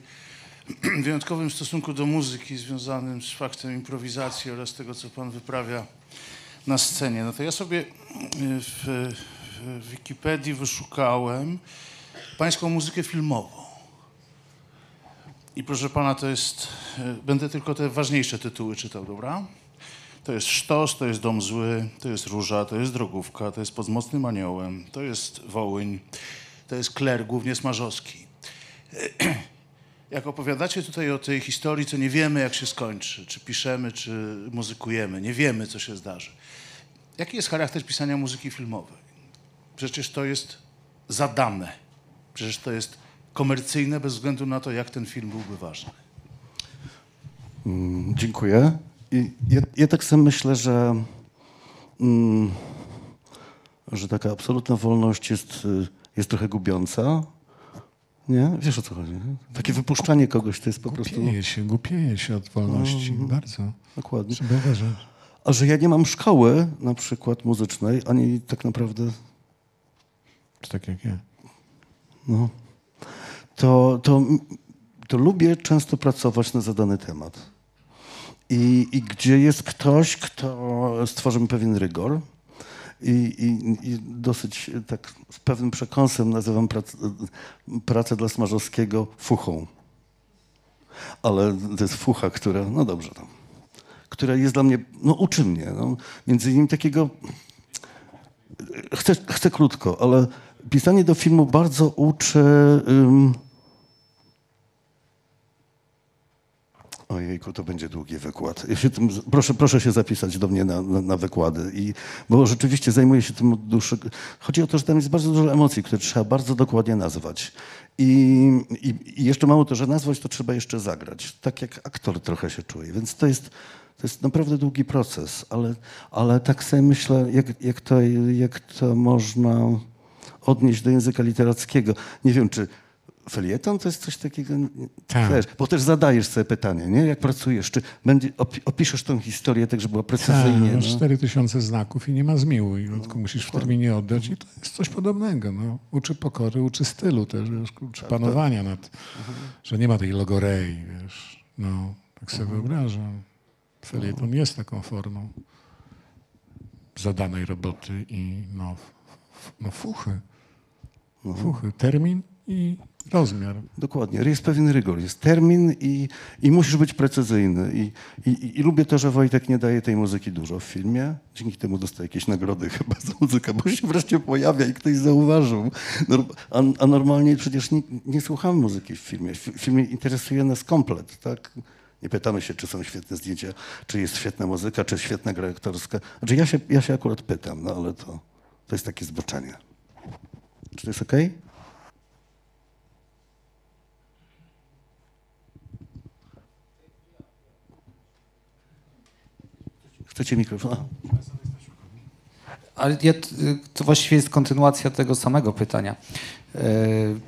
wyjątkowym stosunku do muzyki związanym z faktem improwizacji oraz tego, co pan wyprawia na scenie. No to ja sobie y, w, w Wikipedii wyszukałem pańską muzykę filmową. I proszę pana, to jest, y, będę tylko te ważniejsze tytuły czytał, dobra? To jest Sztos, to jest Dom Zły, to jest Róża, to jest Drogówka, to jest Pod Mocnym Aniołem, to jest Wołyń, to jest Kler, głównie Smarzowski. Jak opowiadacie tutaj o tej historii, to nie wiemy, jak się skończy, czy piszemy, czy muzykujemy, nie wiemy, co się zdarzy. Jaki jest charakter pisania muzyki filmowej? Przecież to jest zadane. Przecież to jest komercyjne bez względu na to, jak ten film byłby ważny. Mm, Dziękuję. Ja, ja tak sobie myślę, że, mm, że taka absolutna wolność jest, jest trochę gubiąca. Nie? Wiesz o co chodzi? Nie? Takie wypuszczanie kogoś to jest po prostu... Głupieje się, głupieje się od wolności. Bardzo. Dokładnie. Trzeba uważać. A że ja nie mam szkoły na przykład muzycznej, ani tak naprawdę tak jak ja. no, to, to, to lubię często pracować na zadany temat. I, I gdzie jest ktoś, kto stworzy mi pewien rygor i, i, i dosyć tak z pewnym przekąsem nazywam prac, pracę dla Smarzowskiego fuchą. Ale to jest fucha, która, no dobrze tam, która jest dla mnie, no uczy mnie. No, między innymi takiego, chcę, chcę krótko, ale pisanie do filmu bardzo uczy... Ojejku, to będzie długi wykład. Ja się tym, proszę, proszę się zapisać do mnie na, na, na wykłady. I, bo rzeczywiście zajmuję się tym od dłuższego... Chodzi o to, że tam jest bardzo dużo emocji, które trzeba bardzo dokładnie nazwać. I, i, I jeszcze mało to, że nazwać, to trzeba jeszcze zagrać. Tak jak aktor trochę się czuje. Więc to jest, to jest naprawdę długi proces. Ale, ale tak sobie myślę, jak, jak, to, jak to można odnieść do języka literackiego. Nie wiem, czy felieton to jest coś takiego, Tak. wiesz, bo też zadajesz sobie pytanie, nie? Jak pracujesz, czy będzie, opi- opiszesz tą historię tak, żeby była precyzyjnie? Tak, no? 4000 znaków i nie ma zmiłuj, tylko musisz w terminie oddać i to jest coś podobnego. No. Uczy pokory, uczy stylu też, wiesz, uczy panowania nad, że nie ma tej logorei, wiesz. No, tak sobie wyobrażam. Felieton jest taką formą zadanej roboty i no, no fuchy. Fuchy, termin i rozmiar. Dokładnie. Jest pewien rygor, jest termin i, i musisz być precyzyjny. I, i, I lubię to, że Wojtek nie daje tej muzyki dużo w filmie. Dzięki temu dostaje jakieś nagrody chyba za muzykę, bo się wreszcie pojawia i ktoś zauważył. A, a normalnie przecież nie, nie słuchamy muzyki w filmie. W filmie interesuje nas komplet, tak? Nie pytamy się, czy są świetne zdjęcia, czy jest świetna muzyka, czy świetna gra aktorska. Znaczy ja się, ja się akurat pytam, no ale to, to jest takie zboczenie. Czy to jest okej? Chcecie mikrofon? A. Ale ja, to właściwie jest kontynuacja tego samego pytania, e,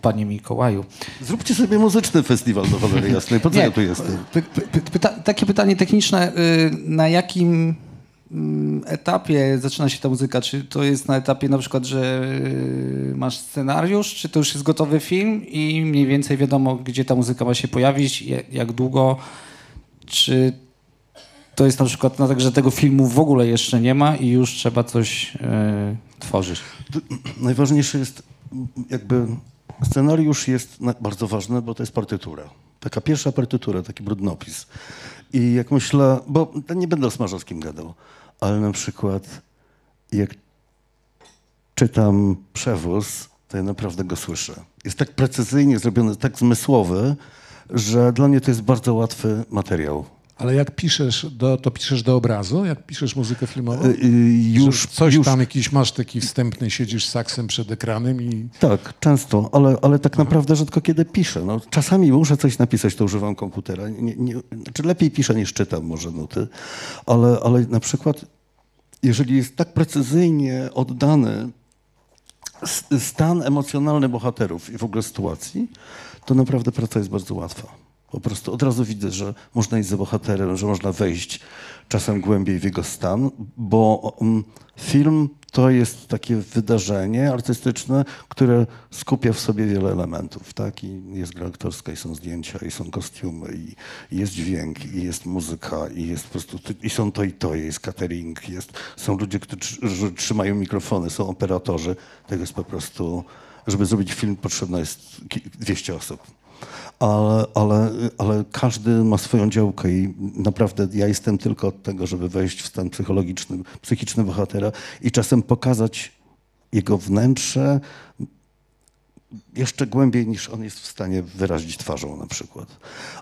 panie Mikołaju. Zróbcie sobie muzyczny festiwal do cholery jasnej. Po co ja tu jestem? Py, py, pyta, takie pytanie techniczne. y, Na jakim mm, etapie zaczyna się ta muzyka? Czy to jest na etapie na przykład, że y, masz scenariusz, czy to już jest gotowy film i mniej więcej wiadomo, gdzie ta muzyka ma się pojawić, jak długo? Czy to jest na przykład na tak, że tego filmu w ogóle jeszcze nie ma i już trzeba coś y, tworzyć? Najważniejsze jest jakby scenariusz jest bardzo ważny, bo to jest partytura. Taka pierwsza partytura, taki brudnopis. I jak myślę, bo nie będę o Smarzowskim gadał, ale na przykład jak czytam przewóz, to ja naprawdę go słyszę. Jest tak precyzyjnie zrobiony, tak zmysłowy, że dla mnie to jest bardzo łatwy materiał. Ale jak piszesz, do, to piszesz do obrazu? Jak piszesz muzykę filmową? Y, y, Już, coś już tam jakiś masz taki wstępny, siedzisz z saksem przed ekranem i Tak, często, ale, ale tak naprawdę rzadko kiedy piszę. No, czasami muszę coś napisać, to używam komputera. Nie, nie, znaczy lepiej piszę niż czytam może nuty, ale, ale na przykład jeżeli jest tak precyzyjnie oddany stan emocjonalny bohaterów i w ogóle sytuacji, to naprawdę praca jest bardzo łatwa. Po prostu od razu widzę, że można iść za bohaterem, że można wejść czasem głębiej w jego stan, bo um, film to jest takie wydarzenie artystyczne, które skupia w sobie wiele elementów. Tak? I jest gra aktorska, i są zdjęcia, i są kostiumy, i, jest dźwięk, i jest muzyka, i jest po prostu, i są to i to, jest catering, jest, są ludzie, którzy trzymają mikrofony, są operatorzy. Tego jest po prostu, żeby zrobić film potrzebne jest ki- 200 osób ale, ale, ale każdy ma swoją działkę i naprawdę ja jestem tylko od tego, żeby wejść w stan psychologiczny, psychiczny bohatera i czasem pokazać jego wnętrze jeszcze głębiej niż on jest w stanie wyrazić twarzą na przykład.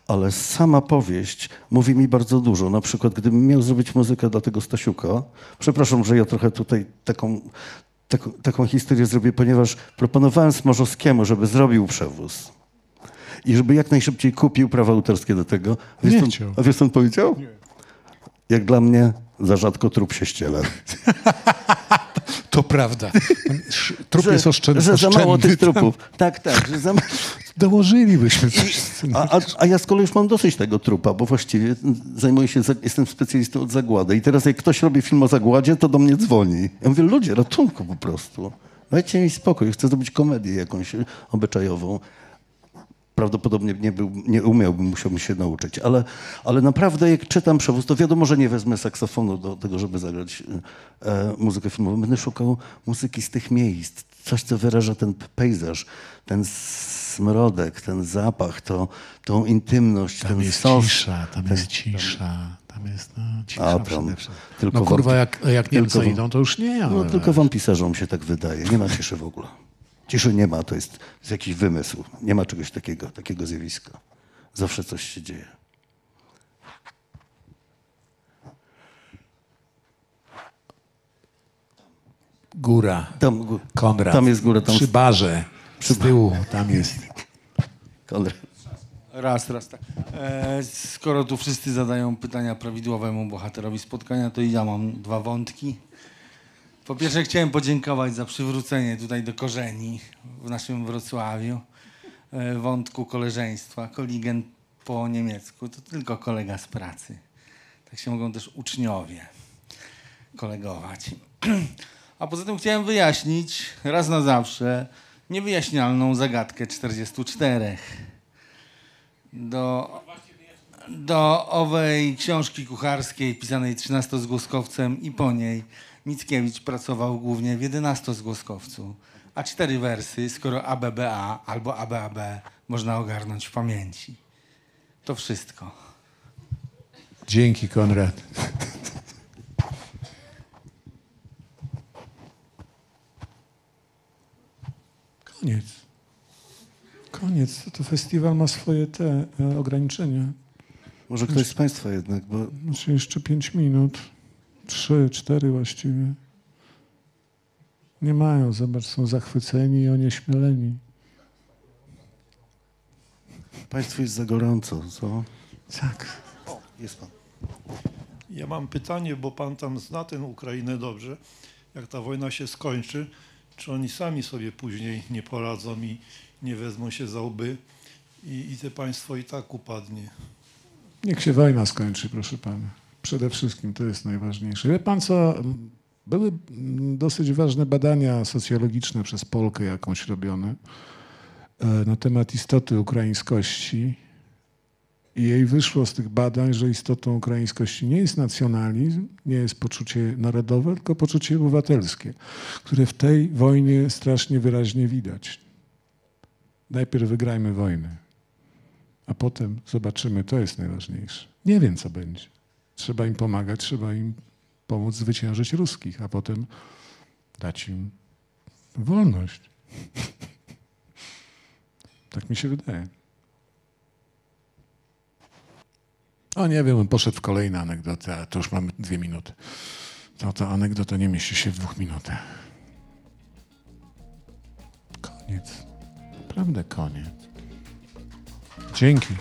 Ale sama powieść mówi mi bardzo dużo. Na przykład gdybym miał zrobić muzykę dla tego Stasiuka, przepraszam, że ja trochę tutaj taką, taką, taką historię zrobię, ponieważ proponowałem Smarzowskiemu, żeby zrobił przewóz i żeby jak najszybciej kupił prawa autorskie do tego. A wiesz, Nie chciał. A wiesz, co on powiedział? Jak dla mnie, za rzadko trup się ściele. to prawda. Trup że, jest oszczędny. że za mało tych trupów. Tak, tak. Że za. Dołożylibyśmy coś. a, a, a ja z kolei już mam dosyć tego trupa, bo właściwie zajmuję się, jestem specjalistą od zagłady. I teraz jak ktoś robi film o zagładzie, to do mnie dzwoni. Ja mówię, ludzie, ratunku po prostu. Dajcie mi spokój, chcę zrobić komedię jakąś obyczajową. Prawdopodobnie nie, był, nie umiałbym, musiałbym się nauczyć. Ale, ale naprawdę jak czytam przewóz, to wiadomo, że nie wezmę saksofonu do tego, żeby zagrać e, e, muzykę filmową. Będę szukał muzyki z tych miejsc. Coś, co wyraża ten pejzaż, ten smrodek, ten zapach, to, tą intymność, Tam ten jest sos. cisza, tam jest cisza, tam jest no, cisza A, tam tylko No kurwa, jak, jak Niemcy tylko idą, to już nie. No ale tylko wam pisarzom się tak wydaje. Nie ma ciszy w ogóle. Ciszy nie ma, to jest, jest jakiś wymysł. Nie ma czegoś takiego, takiego zjawiska. Zawsze coś się dzieje. Góra, Tam, gó- Konrad. tam jest góra, tam Przy barze, z tyłu, tam jest. Konrad. Raz, raz tak. E, skoro tu wszyscy zadają pytania prawidłowemu bohaterowi spotkania, to i ja mam dwa wątki. Po pierwsze chciałem podziękować za przywrócenie tutaj do korzeni w naszym Wrocławiu e, wątku koleżeństwa. Koligen po niemiecku to tylko kolega z pracy. Tak się mogą też uczniowie kolegować. A poza tym chciałem wyjaśnić raz na zawsze niewyjaśnialną zagadkę 44 do, do owej książki kucharskiej pisanej 13-zgłoskowcem i po niej Mickiewicz pracował głównie w 11-zgłoskowcu. A cztery wersy, skoro ABBA albo ABAB można ogarnąć w pamięci. To wszystko. Dzięki, Konrad. Koniec. Koniec. To festiwal ma swoje te e, ograniczenia. Może ktoś z Państwa jednak, bo Znaczy jeszcze pięć minut. Trzy, cztery właściwie. Nie mają, zobacz, są zachwyceni i onieśmieleni. Państwu jest za gorąco, co? Tak. Jest Pan. Ja mam pytanie, bo pan tam zna tę Ukrainę dobrze. Jak ta wojna się skończy, czy oni sami sobie później nie poradzą i nie wezmą się za łby i, i te państwo i tak upadnie? Niech się wojna skończy, proszę pana. Przede wszystkim to jest najważniejsze. Wie pan co? Były dosyć ważne badania socjologiczne przez Polkę jakąś robione e, na temat istoty ukraińskości. I jej wyszło z tych badań, że istotą ukraińskości nie jest nacjonalizm, nie jest poczucie narodowe, tylko poczucie obywatelskie, które w tej wojnie strasznie wyraźnie widać. Najpierw wygrajmy wojnę a potem zobaczymy, to jest najważniejsze. Nie wiem, co będzie. Trzeba im pomagać, trzeba im pomóc zwyciężyć ruskich, a potem dać im wolność. tak mi się wydaje. O nie wiem, poszedł w kolejne anegdoty, a to już mamy dwie minuty. To ta anegdota nie mieści się w dwóch minutach. Koniec. Naprawdę koniec. Dzięki.